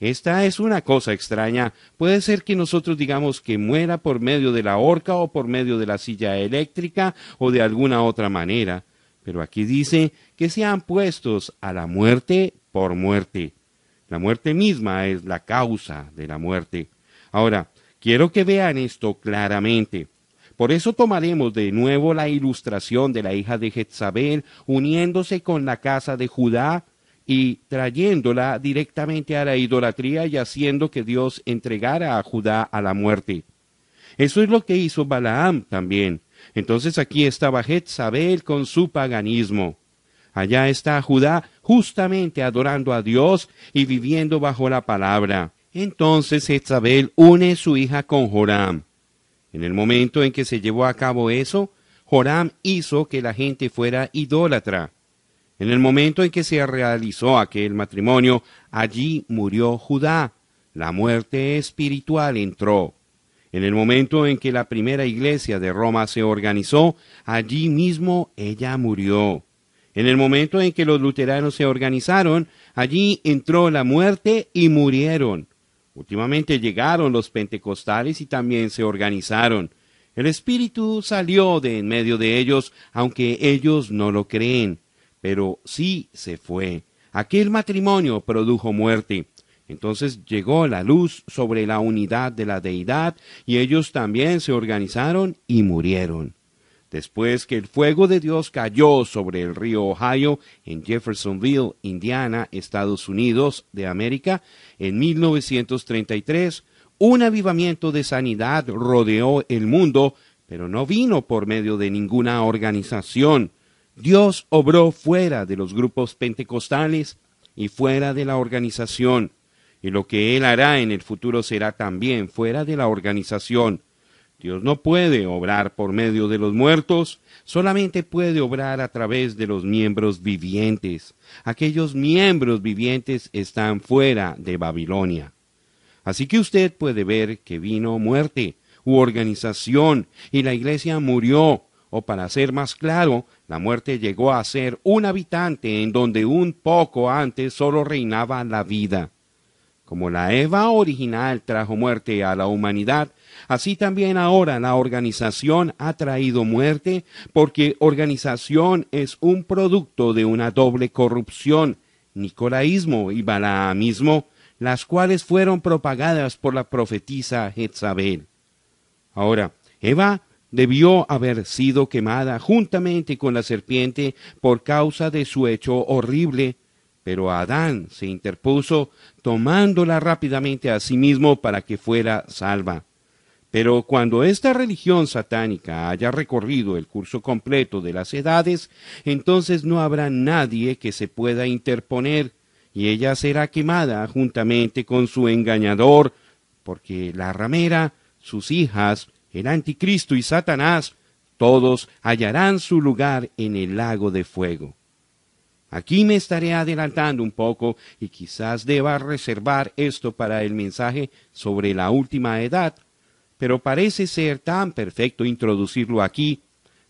Esta es una cosa extraña. Puede ser que nosotros digamos que muera por medio de la horca o por medio de la silla eléctrica o de alguna otra manera, pero aquí dice que sean puestos a la muerte por muerte. La muerte misma es la causa de la muerte. Ahora, quiero que vean esto claramente. Por eso tomaremos de nuevo la ilustración de la hija de Jezabel uniéndose con la casa de Judá y trayéndola directamente a la idolatría y haciendo que Dios entregara a Judá a la muerte. Eso es lo que hizo Balaam también. Entonces aquí estaba Jezabel con su paganismo. Allá está Judá justamente adorando a Dios y viviendo bajo la palabra. Entonces Jezabel une su hija con Joram. En el momento en que se llevó a cabo eso, Joram hizo que la gente fuera idólatra. En el momento en que se realizó aquel matrimonio, allí murió Judá. La muerte espiritual entró. En el momento en que la primera iglesia de Roma se organizó, allí mismo ella murió. En el momento en que los luteranos se organizaron, allí entró la muerte y murieron. Últimamente llegaron los pentecostales y también se organizaron. El Espíritu salió de en medio de ellos, aunque ellos no lo creen, pero sí se fue. Aquel matrimonio produjo muerte. Entonces llegó la luz sobre la unidad de la deidad y ellos también se organizaron y murieron. Después que el fuego de Dios cayó sobre el río Ohio en Jeffersonville, Indiana, Estados Unidos de América, en 1933, un avivamiento de sanidad rodeó el mundo, pero no vino por medio de ninguna organización. Dios obró fuera de los grupos pentecostales y fuera de la organización, y lo que Él hará en el futuro será también fuera de la organización. Dios no puede obrar por medio de los muertos, solamente puede obrar a través de los miembros vivientes. Aquellos miembros vivientes están fuera de Babilonia. Así que usted puede ver que vino muerte u organización y la iglesia murió, o para ser más claro, la muerte llegó a ser un habitante en donde un poco antes solo reinaba la vida. Como la Eva original trajo muerte a la humanidad, Así también ahora la organización ha traído muerte porque organización es un producto de una doble corrupción, nicolaísmo y balaamismo, las cuales fueron propagadas por la profetisa Jezabel. Ahora, Eva debió haber sido quemada juntamente con la serpiente por causa de su hecho horrible, pero Adán se interpuso tomándola rápidamente a sí mismo para que fuera salva. Pero cuando esta religión satánica haya recorrido el curso completo de las edades, entonces no habrá nadie que se pueda interponer, y ella será quemada juntamente con su engañador, porque la ramera, sus hijas, el anticristo y Satanás, todos hallarán su lugar en el lago de fuego. Aquí me estaré adelantando un poco y quizás deba reservar esto para el mensaje sobre la última edad, pero parece ser tan perfecto introducirlo aquí,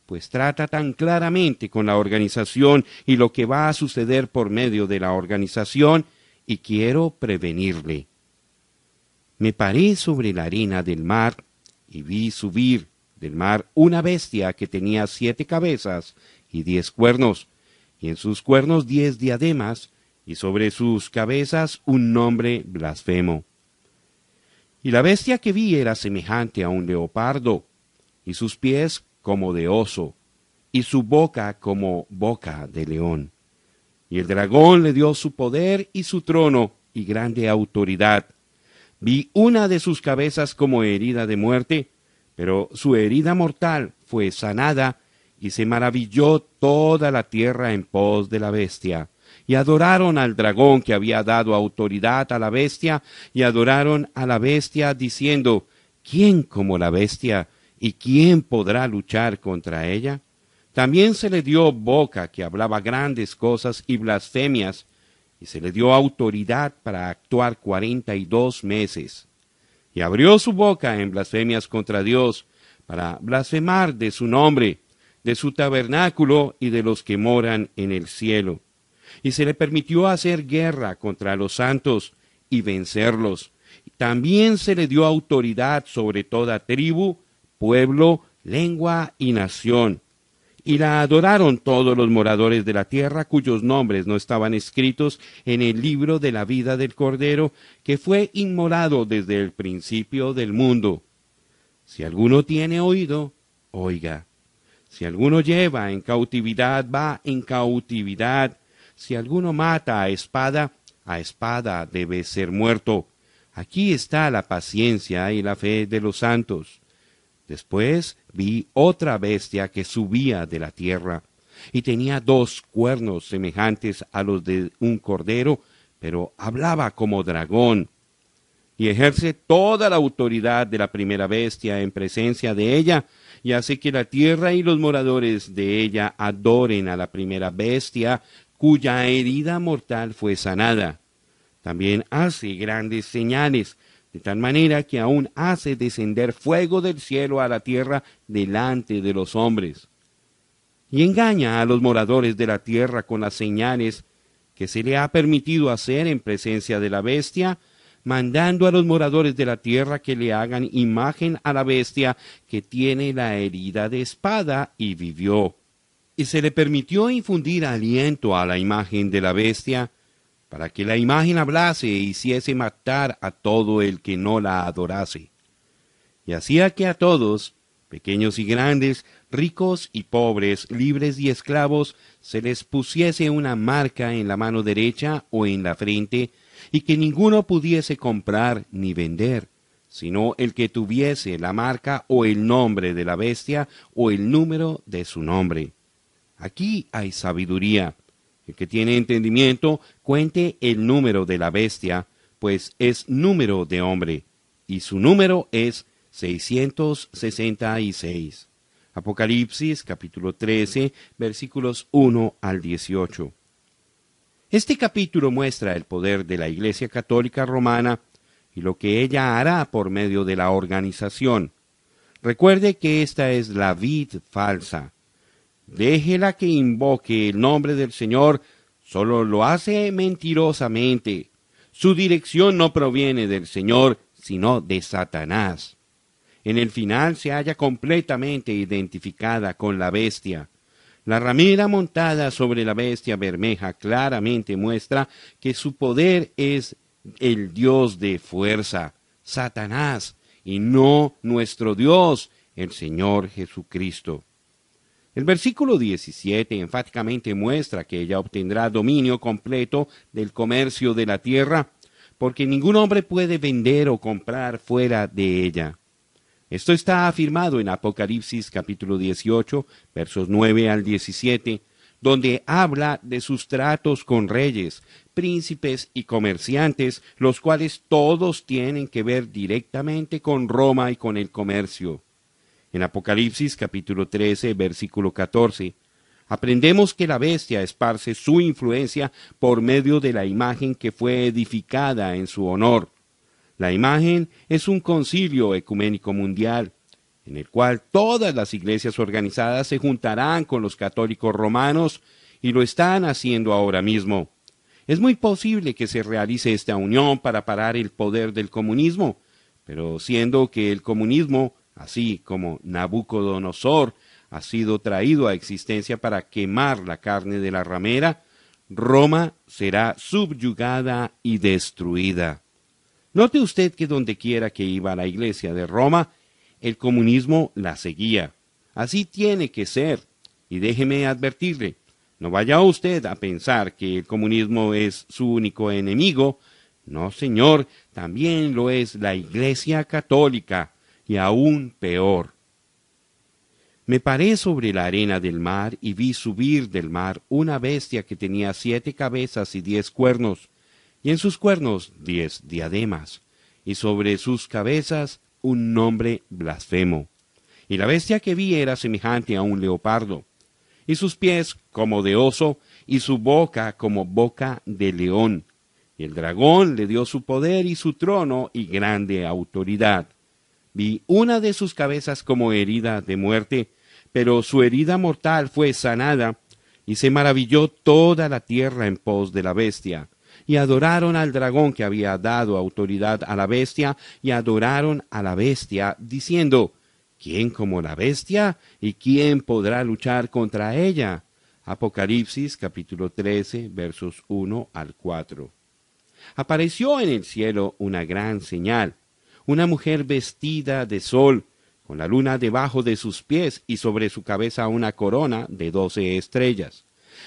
pues trata tan claramente con la organización y lo que va a suceder por medio de la organización, y quiero prevenirle. Me paré sobre la arena del mar y vi subir del mar una bestia que tenía siete cabezas y diez cuernos, y en sus cuernos diez diademas, y sobre sus cabezas un nombre blasfemo. Y la bestia que vi era semejante a un leopardo, y sus pies como de oso, y su boca como boca de león. Y el dragón le dio su poder y su trono y grande autoridad. Vi una de sus cabezas como herida de muerte, pero su herida mortal fue sanada y se maravilló toda la tierra en pos de la bestia. Y adoraron al dragón que había dado autoridad a la bestia, y adoraron a la bestia diciendo, ¿quién como la bestia? ¿Y quién podrá luchar contra ella? También se le dio boca que hablaba grandes cosas y blasfemias, y se le dio autoridad para actuar cuarenta y dos meses. Y abrió su boca en blasfemias contra Dios, para blasfemar de su nombre, de su tabernáculo y de los que moran en el cielo. Y se le permitió hacer guerra contra los santos y vencerlos. También se le dio autoridad sobre toda tribu, pueblo, lengua y nación. Y la adoraron todos los moradores de la tierra cuyos nombres no estaban escritos en el libro de la vida del Cordero, que fue inmolado desde el principio del mundo. Si alguno tiene oído, oiga. Si alguno lleva en cautividad, va en cautividad. Si alguno mata a espada, a espada debe ser muerto. Aquí está la paciencia y la fe de los santos. Después vi otra bestia que subía de la tierra, y tenía dos cuernos semejantes a los de un cordero, pero hablaba como dragón, y ejerce toda la autoridad de la primera bestia en presencia de ella, y hace que la tierra y los moradores de ella adoren a la primera bestia cuya herida mortal fue sanada. También hace grandes señales, de tal manera que aún hace descender fuego del cielo a la tierra delante de los hombres. Y engaña a los moradores de la tierra con las señales que se le ha permitido hacer en presencia de la bestia, mandando a los moradores de la tierra que le hagan imagen a la bestia que tiene la herida de espada y vivió. Y se le permitió infundir aliento a la imagen de la bestia, para que la imagen hablase e hiciese matar a todo el que no la adorase. Y hacía que a todos, pequeños y grandes, ricos y pobres, libres y esclavos, se les pusiese una marca en la mano derecha o en la frente, y que ninguno pudiese comprar ni vender, sino el que tuviese la marca o el nombre de la bestia o el número de su nombre. Aquí hay sabiduría. El que tiene entendimiento cuente el número de la bestia, pues es número de hombre, y su número es 666. Apocalipsis capítulo 13 versículos 1 al 18. Este capítulo muestra el poder de la Iglesia Católica Romana y lo que ella hará por medio de la organización. Recuerde que esta es la vid falsa. Déjela que invoque el nombre del Señor, solo lo hace mentirosamente. Su dirección no proviene del Señor, sino de Satanás. En el final se halla completamente identificada con la bestia. La ramera montada sobre la bestia bermeja claramente muestra que su poder es el Dios de fuerza, Satanás, y no nuestro Dios, el Señor Jesucristo. El versículo 17 enfáticamente muestra que ella obtendrá dominio completo del comercio de la tierra, porque ningún hombre puede vender o comprar fuera de ella. Esto está afirmado en Apocalipsis capítulo 18, versos 9 al 17, donde habla de sus tratos con reyes, príncipes y comerciantes, los cuales todos tienen que ver directamente con Roma y con el comercio. En Apocalipsis capítulo 13, versículo 14, aprendemos que la bestia esparce su influencia por medio de la imagen que fue edificada en su honor. La imagen es un concilio ecuménico mundial, en el cual todas las iglesias organizadas se juntarán con los católicos romanos y lo están haciendo ahora mismo. Es muy posible que se realice esta unión para parar el poder del comunismo, pero siendo que el comunismo, así como Nabucodonosor, ha sido traído a existencia para quemar la carne de la ramera, Roma será subyugada y destruida. Note usted que donde quiera que iba la iglesia de Roma, el comunismo la seguía. Así tiene que ser. Y déjeme advertirle, no vaya usted a pensar que el comunismo es su único enemigo. No, señor, también lo es la Iglesia Católica, y aún peor. Me paré sobre la arena del mar y vi subir del mar una bestia que tenía siete cabezas y diez cuernos, y en sus cuernos diez diademas, y sobre sus cabezas un nombre blasfemo. Y la bestia que vi era semejante a un leopardo, y sus pies como de oso, y su boca como boca de león. Y el dragón le dio su poder y su trono y grande autoridad. Vi una de sus cabezas como herida de muerte, pero su herida mortal fue sanada, y se maravilló toda la tierra en pos de la bestia, y adoraron al dragón que había dado autoridad a la bestia, y adoraron a la bestia, diciendo, ¿quién como la bestia? ¿Y quién podrá luchar contra ella? Apocalipsis capítulo 13 versos 1 al 4. Apareció en el cielo una gran señal, una mujer vestida de sol, con la luna debajo de sus pies y sobre su cabeza una corona de doce estrellas.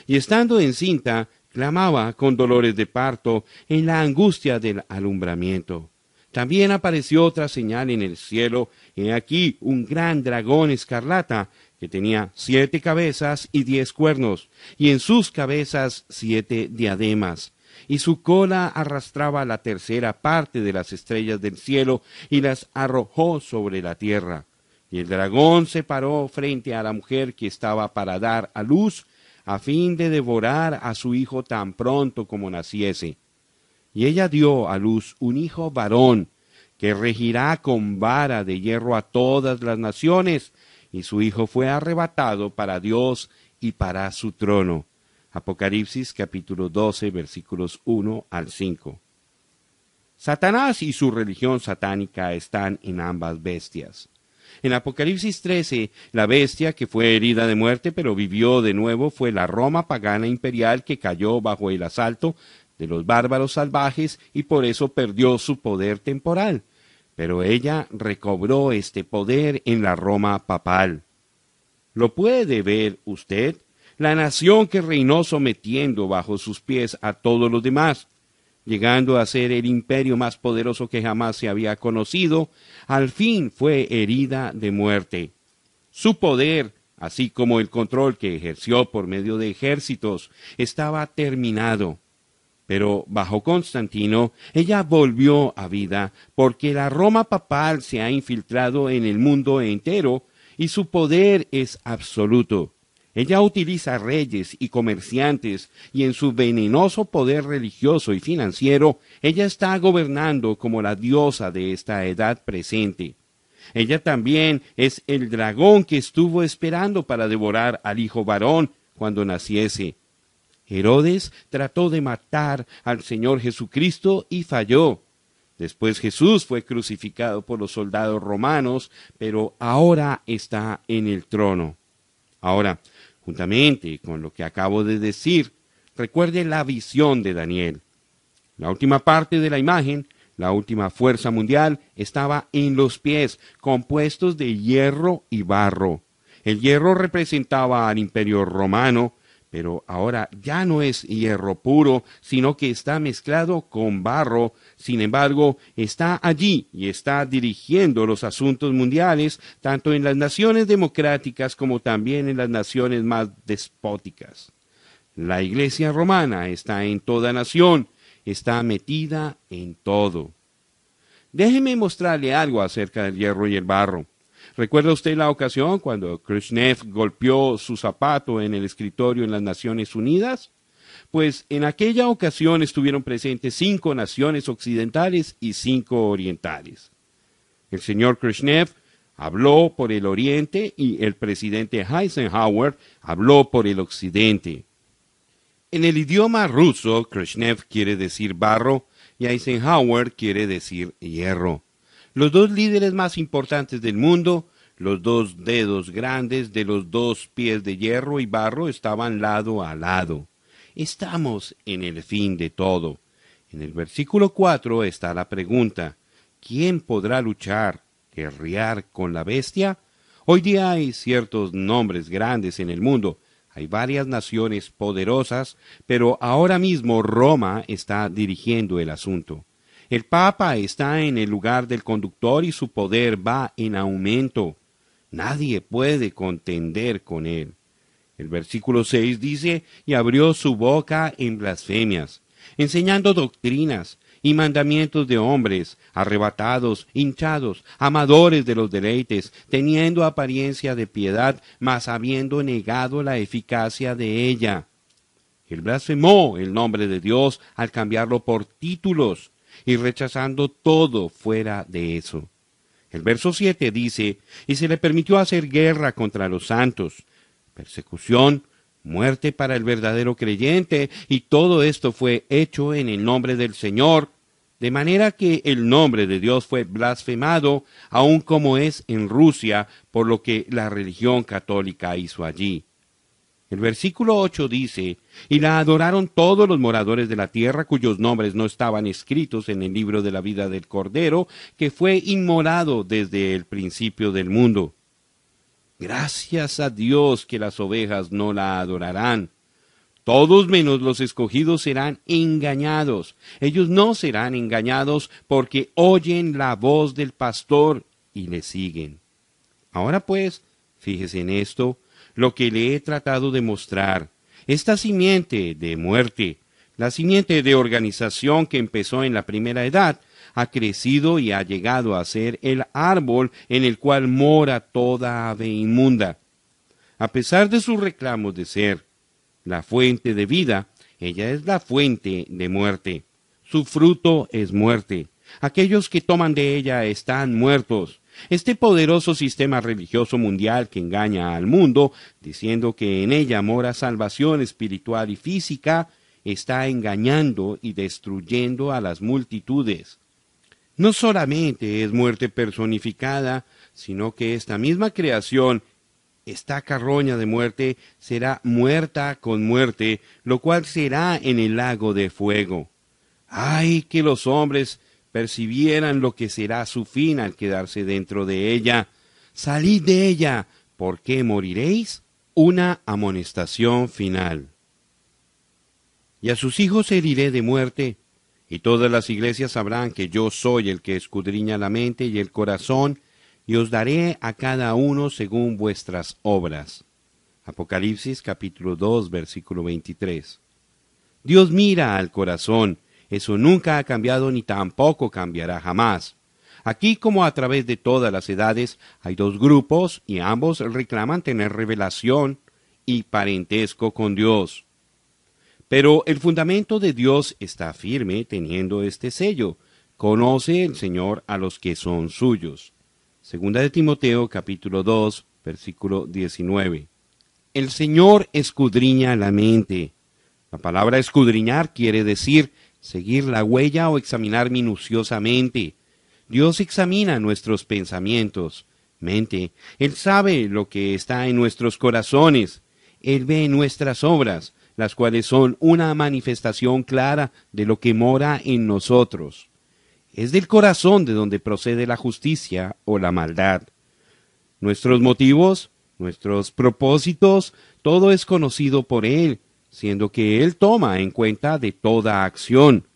Y estando encinta, clamaba con dolores de parto en la angustia del alumbramiento. También apareció otra señal en el cielo, y aquí un gran dragón escarlata, que tenía siete cabezas y diez cuernos, y en sus cabezas siete diademas, y su cola arrastraba la tercera parte de las estrellas del cielo, y las arrojó sobre la tierra. Y el dragón se paró frente a la mujer que estaba para dar a luz, a fin de devorar a su hijo tan pronto como naciese. Y ella dio a luz un hijo varón, que regirá con vara de hierro a todas las naciones, y su hijo fue arrebatado para Dios y para su trono. Apocalipsis capítulo 12 versículos 1 al 5. Satanás y su religión satánica están en ambas bestias. En Apocalipsis 13, la bestia que fue herida de muerte pero vivió de nuevo fue la Roma pagana imperial que cayó bajo el asalto de los bárbaros salvajes y por eso perdió su poder temporal. Pero ella recobró este poder en la Roma papal. ¿Lo puede ver usted? La nación que reinó sometiendo bajo sus pies a todos los demás llegando a ser el imperio más poderoso que jamás se había conocido, al fin fue herida de muerte. Su poder, así como el control que ejerció por medio de ejércitos, estaba terminado. Pero bajo Constantino ella volvió a vida porque la Roma papal se ha infiltrado en el mundo entero y su poder es absoluto. Ella utiliza reyes y comerciantes y en su venenoso poder religioso y financiero, ella está gobernando como la diosa de esta edad presente. Ella también es el dragón que estuvo esperando para devorar al hijo varón cuando naciese. Herodes trató de matar al Señor Jesucristo y falló. Después Jesús fue crucificado por los soldados romanos, pero ahora está en el trono. Ahora, Juntamente con lo que acabo de decir, recuerde la visión de Daniel. La última parte de la imagen, la última fuerza mundial, estaba en los pies, compuestos de hierro y barro. El hierro representaba al imperio romano, pero ahora ya no es hierro puro, sino que está mezclado con barro, sin embargo, está allí y está dirigiendo los asuntos mundiales, tanto en las naciones democráticas como también en las naciones más despóticas. La Iglesia romana está en toda nación, está metida en todo. Déjeme mostrarle algo acerca del hierro y el barro. ¿Recuerda usted la ocasión cuando Khrushchev golpeó su zapato en el escritorio en las Naciones Unidas? Pues en aquella ocasión estuvieron presentes cinco naciones occidentales y cinco orientales. El señor Khrushchev habló por el oriente y el presidente Eisenhower habló por el occidente. En el idioma ruso, Khrushchev quiere decir barro y Eisenhower quiere decir hierro. Los dos líderes más importantes del mundo, los dos dedos grandes de los dos pies de hierro y barro estaban lado a lado. Estamos en el fin de todo. En el versículo 4 está la pregunta, ¿quién podrá luchar, guerrear con la bestia? Hoy día hay ciertos nombres grandes en el mundo, hay varias naciones poderosas, pero ahora mismo Roma está dirigiendo el asunto. El Papa está en el lugar del conductor y su poder va en aumento. Nadie puede contender con él. El versículo 6 dice, y abrió su boca en blasfemias, enseñando doctrinas y mandamientos de hombres, arrebatados, hinchados, amadores de los deleites, teniendo apariencia de piedad, mas habiendo negado la eficacia de ella. Él blasfemó el nombre de Dios al cambiarlo por títulos, y rechazando todo fuera de eso. El verso 7 dice, y se le permitió hacer guerra contra los santos, persecución, muerte para el verdadero creyente, y todo esto fue hecho en el nombre del Señor, de manera que el nombre de Dios fue blasfemado, aun como es en Rusia, por lo que la religión católica hizo allí. El versículo 8 dice, Y la adoraron todos los moradores de la tierra cuyos nombres no estaban escritos en el libro de la vida del Cordero, que fue inmolado desde el principio del mundo. Gracias a Dios que las ovejas no la adorarán. Todos menos los escogidos serán engañados. Ellos no serán engañados porque oyen la voz del pastor y le siguen. Ahora pues, fíjese en esto, lo que le he tratado de mostrar. Esta simiente de muerte, la simiente de organización que empezó en la primera edad, ha crecido y ha llegado a ser el árbol en el cual mora toda ave inmunda. A pesar de sus reclamos de ser la fuente de vida, ella es la fuente de muerte. Su fruto es muerte. Aquellos que toman de ella están muertos. Este poderoso sistema religioso mundial que engaña al mundo, diciendo que en ella mora salvación espiritual y física, está engañando y destruyendo a las multitudes. No solamente es muerte personificada, sino que esta misma creación, esta carroña de muerte, será muerta con muerte, lo cual será en el lago de fuego. ¡Ay, que los hombres percibieran lo que será su fin al quedarse dentro de ella. Salid de ella, ¿por qué moriréis? Una amonestación final. Y a sus hijos heriré de muerte, y todas las iglesias sabrán que yo soy el que escudriña la mente y el corazón, y os daré a cada uno según vuestras obras. Apocalipsis capítulo 2 versículo 23. Dios mira al corazón, eso nunca ha cambiado ni tampoco cambiará jamás. Aquí como a través de todas las edades hay dos grupos y ambos reclaman tener revelación y parentesco con Dios. Pero el fundamento de Dios está firme teniendo este sello. Conoce el Señor a los que son suyos. Segunda de Timoteo capítulo 2 versículo 19. El Señor escudriña la mente. La palabra escudriñar quiere decir seguir la huella o examinar minuciosamente. Dios examina nuestros pensamientos, mente. Él sabe lo que está en nuestros corazones. Él ve nuestras obras, las cuales son una manifestación clara de lo que mora en nosotros. Es del corazón de donde procede la justicia o la maldad. Nuestros motivos, nuestros propósitos, todo es conocido por Él, siendo que Él toma en cuenta de toda acción,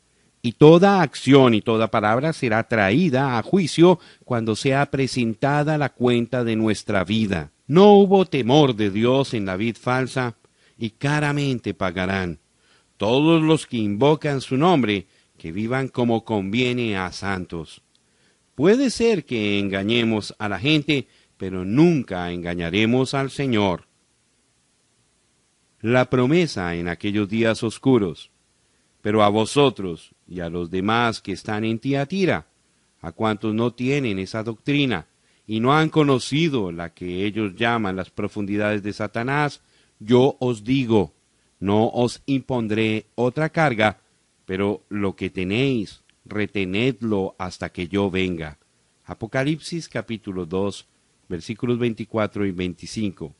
y toda acción y toda palabra será traída a juicio cuando sea presentada la cuenta de nuestra vida. No hubo temor de Dios en la vid falsa, y caramente pagarán. Todos los que invocan su nombre, que vivan como conviene a santos. Puede ser que engañemos a la gente, pero nunca engañaremos al Señor. La promesa en aquellos días oscuros. Pero a vosotros y a los demás que están en Tiatira, a cuantos no tienen esa doctrina y no han conocido la que ellos llaman las profundidades de Satanás, yo os digo, no os impondré otra carga, pero lo que tenéis, retenedlo hasta que yo venga. Apocalipsis capítulo 2, versículos 24 y 25.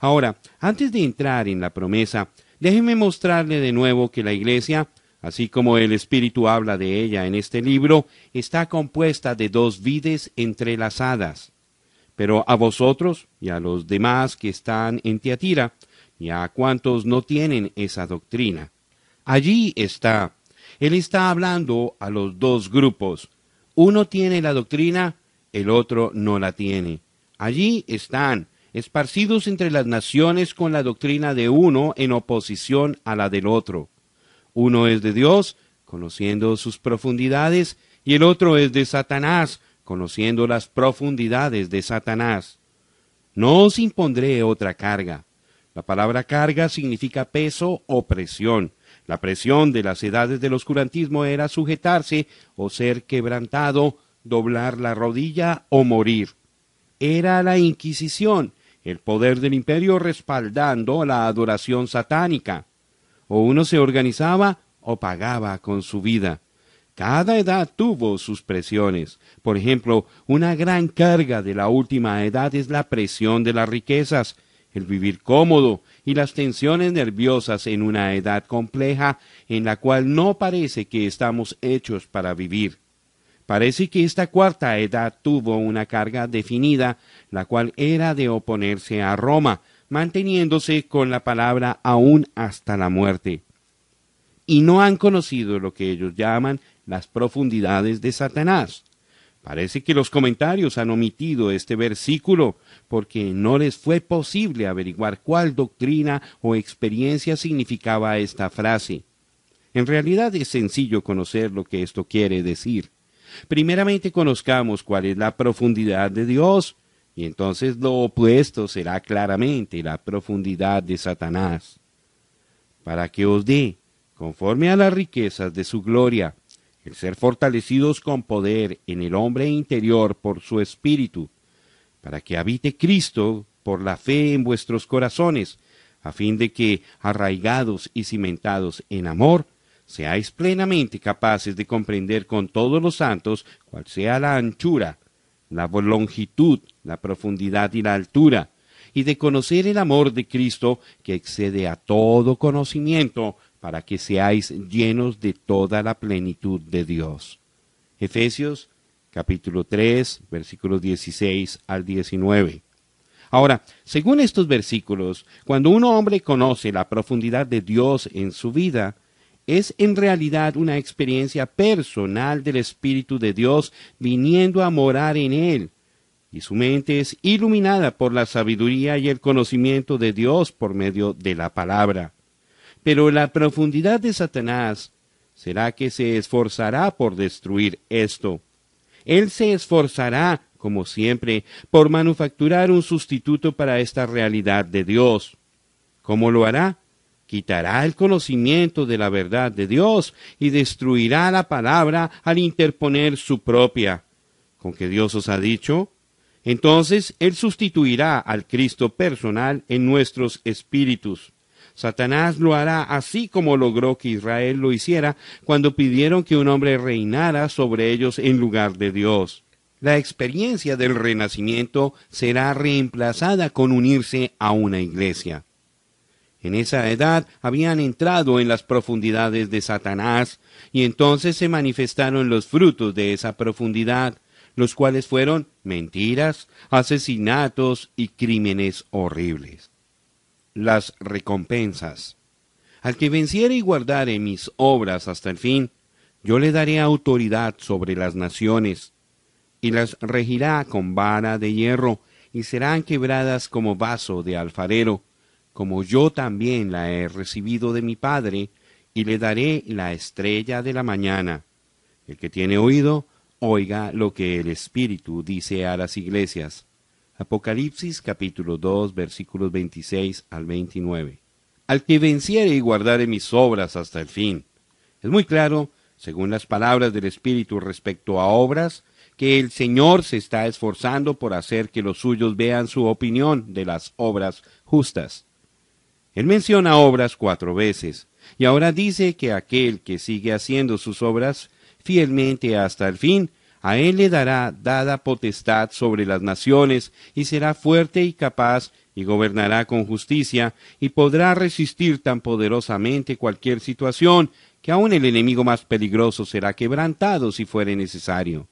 Ahora, antes de entrar en la promesa, déjeme mostrarle de nuevo que la iglesia, así como el Espíritu habla de ella en este libro, está compuesta de dos vides entrelazadas. Pero a vosotros y a los demás que están en Tiatira, y a cuantos no tienen esa doctrina, allí está. Él está hablando a los dos grupos. Uno tiene la doctrina, el otro no la tiene. Allí están, esparcidos entre las naciones con la doctrina de uno en oposición a la del otro. Uno es de Dios, conociendo sus profundidades, y el otro es de Satanás, conociendo las profundidades de Satanás. No os impondré otra carga. La palabra carga significa peso o presión. La presión de las edades del oscurantismo era sujetarse o ser quebrantado, doblar la rodilla o morir era la Inquisición, el poder del imperio respaldando la adoración satánica. O uno se organizaba o pagaba con su vida. Cada edad tuvo sus presiones. Por ejemplo, una gran carga de la última edad es la presión de las riquezas, el vivir cómodo y las tensiones nerviosas en una edad compleja en la cual no parece que estamos hechos para vivir. Parece que esta cuarta edad tuvo una carga definida, la cual era de oponerse a Roma, manteniéndose con la palabra aún hasta la muerte. Y no han conocido lo que ellos llaman las profundidades de Satanás. Parece que los comentarios han omitido este versículo porque no les fue posible averiguar cuál doctrina o experiencia significaba esta frase. En realidad es sencillo conocer lo que esto quiere decir. Primeramente conozcamos cuál es la profundidad de Dios, y entonces lo opuesto será claramente la profundidad de Satanás, para que os dé, conforme a las riquezas de su gloria, el ser fortalecidos con poder en el hombre interior por su espíritu, para que habite Cristo por la fe en vuestros corazones, a fin de que, arraigados y cimentados en amor, seáis plenamente capaces de comprender con todos los santos cuál sea la anchura, la longitud, la profundidad y la altura, y de conocer el amor de Cristo que excede a todo conocimiento, para que seáis llenos de toda la plenitud de Dios. Efesios capítulo 3, versículos 16 al 19. Ahora, según estos versículos, cuando un hombre conoce la profundidad de Dios en su vida, es en realidad una experiencia personal del Espíritu de Dios viniendo a morar en él, y su mente es iluminada por la sabiduría y el conocimiento de Dios por medio de la palabra. Pero la profundidad de Satanás será que se esforzará por destruir esto. Él se esforzará, como siempre, por manufacturar un sustituto para esta realidad de Dios. ¿Cómo lo hará? quitará el conocimiento de la verdad de Dios y destruirá la palabra al interponer su propia. ¿Con que Dios os ha dicho? Entonces Él sustituirá al Cristo personal en nuestros espíritus. Satanás lo hará así como logró que Israel lo hiciera cuando pidieron que un hombre reinara sobre ellos en lugar de Dios. La experiencia del renacimiento será reemplazada con unirse a una iglesia. En esa edad habían entrado en las profundidades de Satanás, y entonces se manifestaron los frutos de esa profundidad, los cuales fueron mentiras, asesinatos y crímenes horribles. Las recompensas. Al que venciere y guardare mis obras hasta el fin, yo le daré autoridad sobre las naciones, y las regirá con vara de hierro, y serán quebradas como vaso de alfarero, como yo también la he recibido de mi Padre, y le daré la estrella de la mañana. El que tiene oído, oiga lo que el Espíritu dice a las iglesias. Apocalipsis capítulo 2 versículos 26 al 29. Al que venciere y guardare mis obras hasta el fin. Es muy claro, según las palabras del Espíritu respecto a obras, que el Señor se está esforzando por hacer que los suyos vean su opinión de las obras justas. Él menciona obras cuatro veces, y ahora dice que aquel que sigue haciendo sus obras fielmente hasta el fin, a él le dará dada potestad sobre las naciones, y será fuerte y capaz, y gobernará con justicia, y podrá resistir tan poderosamente cualquier situación, que aun el enemigo más peligroso será quebrantado si fuere necesario.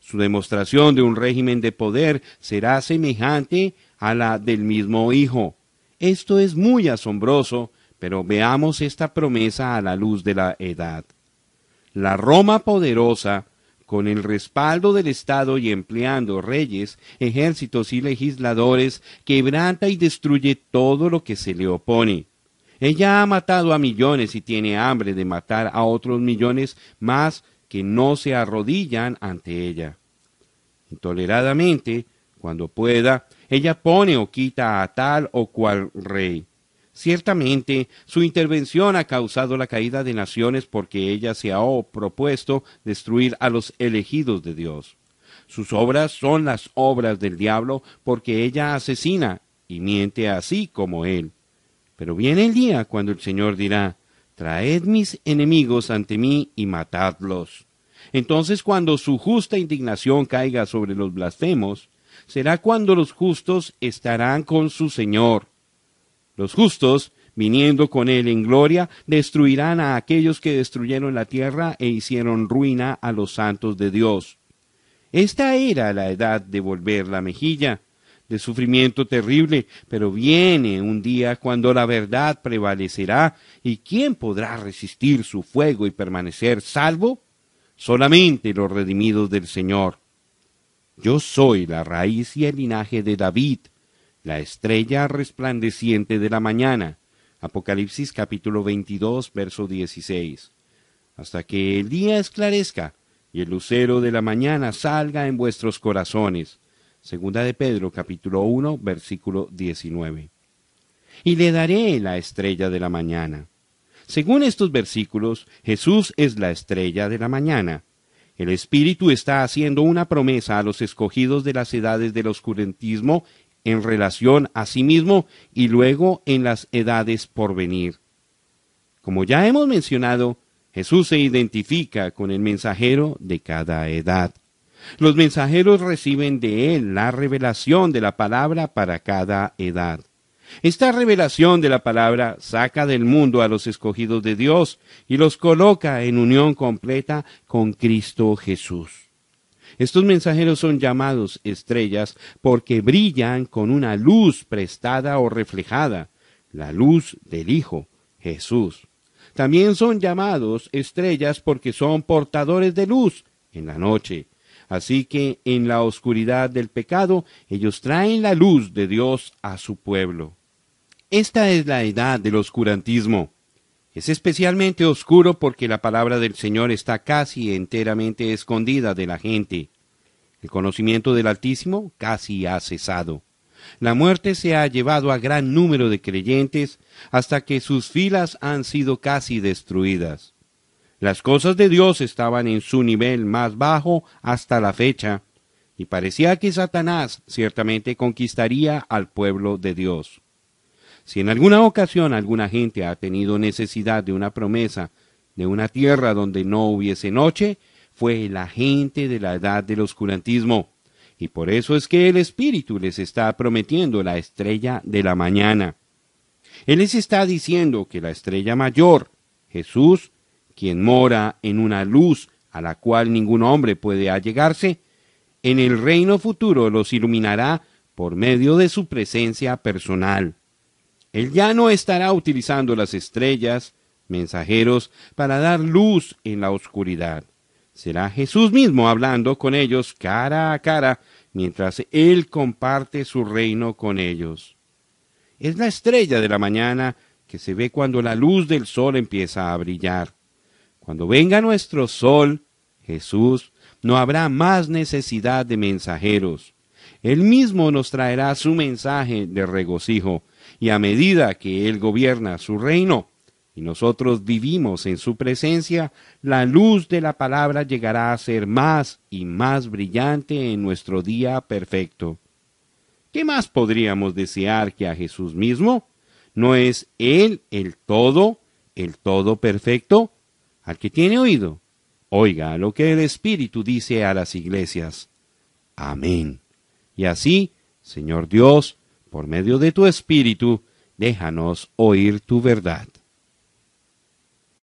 Su demostración de un régimen de poder será semejante a la del mismo Hijo. Esto es muy asombroso, pero veamos esta promesa a la luz de la edad. La Roma poderosa, con el respaldo del Estado y empleando reyes, ejércitos y legisladores, quebranta y destruye todo lo que se le opone. Ella ha matado a millones y tiene hambre de matar a otros millones más que no se arrodillan ante ella. Intoleradamente, cuando pueda, ella pone o quita a tal o cual rey. Ciertamente, su intervención ha causado la caída de naciones porque ella se ha propuesto destruir a los elegidos de Dios. Sus obras son las obras del diablo porque ella asesina y miente así como él. Pero viene el día cuando el Señor dirá, Traed mis enemigos ante mí y matadlos. Entonces cuando su justa indignación caiga sobre los blasfemos, será cuando los justos estarán con su Señor. Los justos, viniendo con él en gloria, destruirán a aquellos que destruyeron la tierra e hicieron ruina a los santos de Dios. Esta era la edad de volver la mejilla, de sufrimiento terrible, pero viene un día cuando la verdad prevalecerá, y ¿quién podrá resistir su fuego y permanecer salvo? solamente los redimidos del Señor. Yo soy la raíz y el linaje de David, la estrella resplandeciente de la mañana. Apocalipsis capítulo 22, verso 16. Hasta que el día esclarezca y el lucero de la mañana salga en vuestros corazones. Segunda de Pedro capítulo 1, versículo 19. Y le daré la estrella de la mañana. Según estos versículos, Jesús es la estrella de la mañana. El Espíritu está haciendo una promesa a los escogidos de las edades del oscurantismo en relación a sí mismo y luego en las edades por venir. Como ya hemos mencionado, Jesús se identifica con el mensajero de cada edad. Los mensajeros reciben de él la revelación de la palabra para cada edad. Esta revelación de la palabra saca del mundo a los escogidos de Dios y los coloca en unión completa con Cristo Jesús. Estos mensajeros son llamados estrellas porque brillan con una luz prestada o reflejada, la luz del Hijo, Jesús. También son llamados estrellas porque son portadores de luz en la noche. Así que en la oscuridad del pecado ellos traen la luz de Dios a su pueblo. Esta es la edad del oscurantismo. Es especialmente oscuro porque la palabra del Señor está casi enteramente escondida de la gente. El conocimiento del Altísimo casi ha cesado. La muerte se ha llevado a gran número de creyentes hasta que sus filas han sido casi destruidas. Las cosas de Dios estaban en su nivel más bajo hasta la fecha, y parecía que Satanás ciertamente conquistaría al pueblo de Dios. Si en alguna ocasión alguna gente ha tenido necesidad de una promesa de una tierra donde no hubiese noche, fue la gente de la edad del oscurantismo. Y por eso es que el Espíritu les está prometiendo la estrella de la mañana. Él les está diciendo que la estrella mayor, Jesús, quien mora en una luz a la cual ningún hombre puede allegarse, en el reino futuro los iluminará por medio de su presencia personal. Él ya no estará utilizando las estrellas, mensajeros, para dar luz en la oscuridad. Será Jesús mismo hablando con ellos cara a cara, mientras Él comparte su reino con ellos. Es la estrella de la mañana que se ve cuando la luz del sol empieza a brillar. Cuando venga nuestro sol, Jesús, no habrá más necesidad de mensajeros. Él mismo nos traerá su mensaje de regocijo, y a medida que Él gobierna su reino, y nosotros vivimos en su presencia, la luz de la palabra llegará a ser más y más brillante en nuestro día perfecto. ¿Qué más podríamos desear que a Jesús mismo? ¿No es Él el todo, el todo perfecto? Al que tiene oído, oiga lo que el Espíritu dice a las iglesias. Amén. Y así, Señor Dios, por medio de tu Espíritu, déjanos oír tu verdad.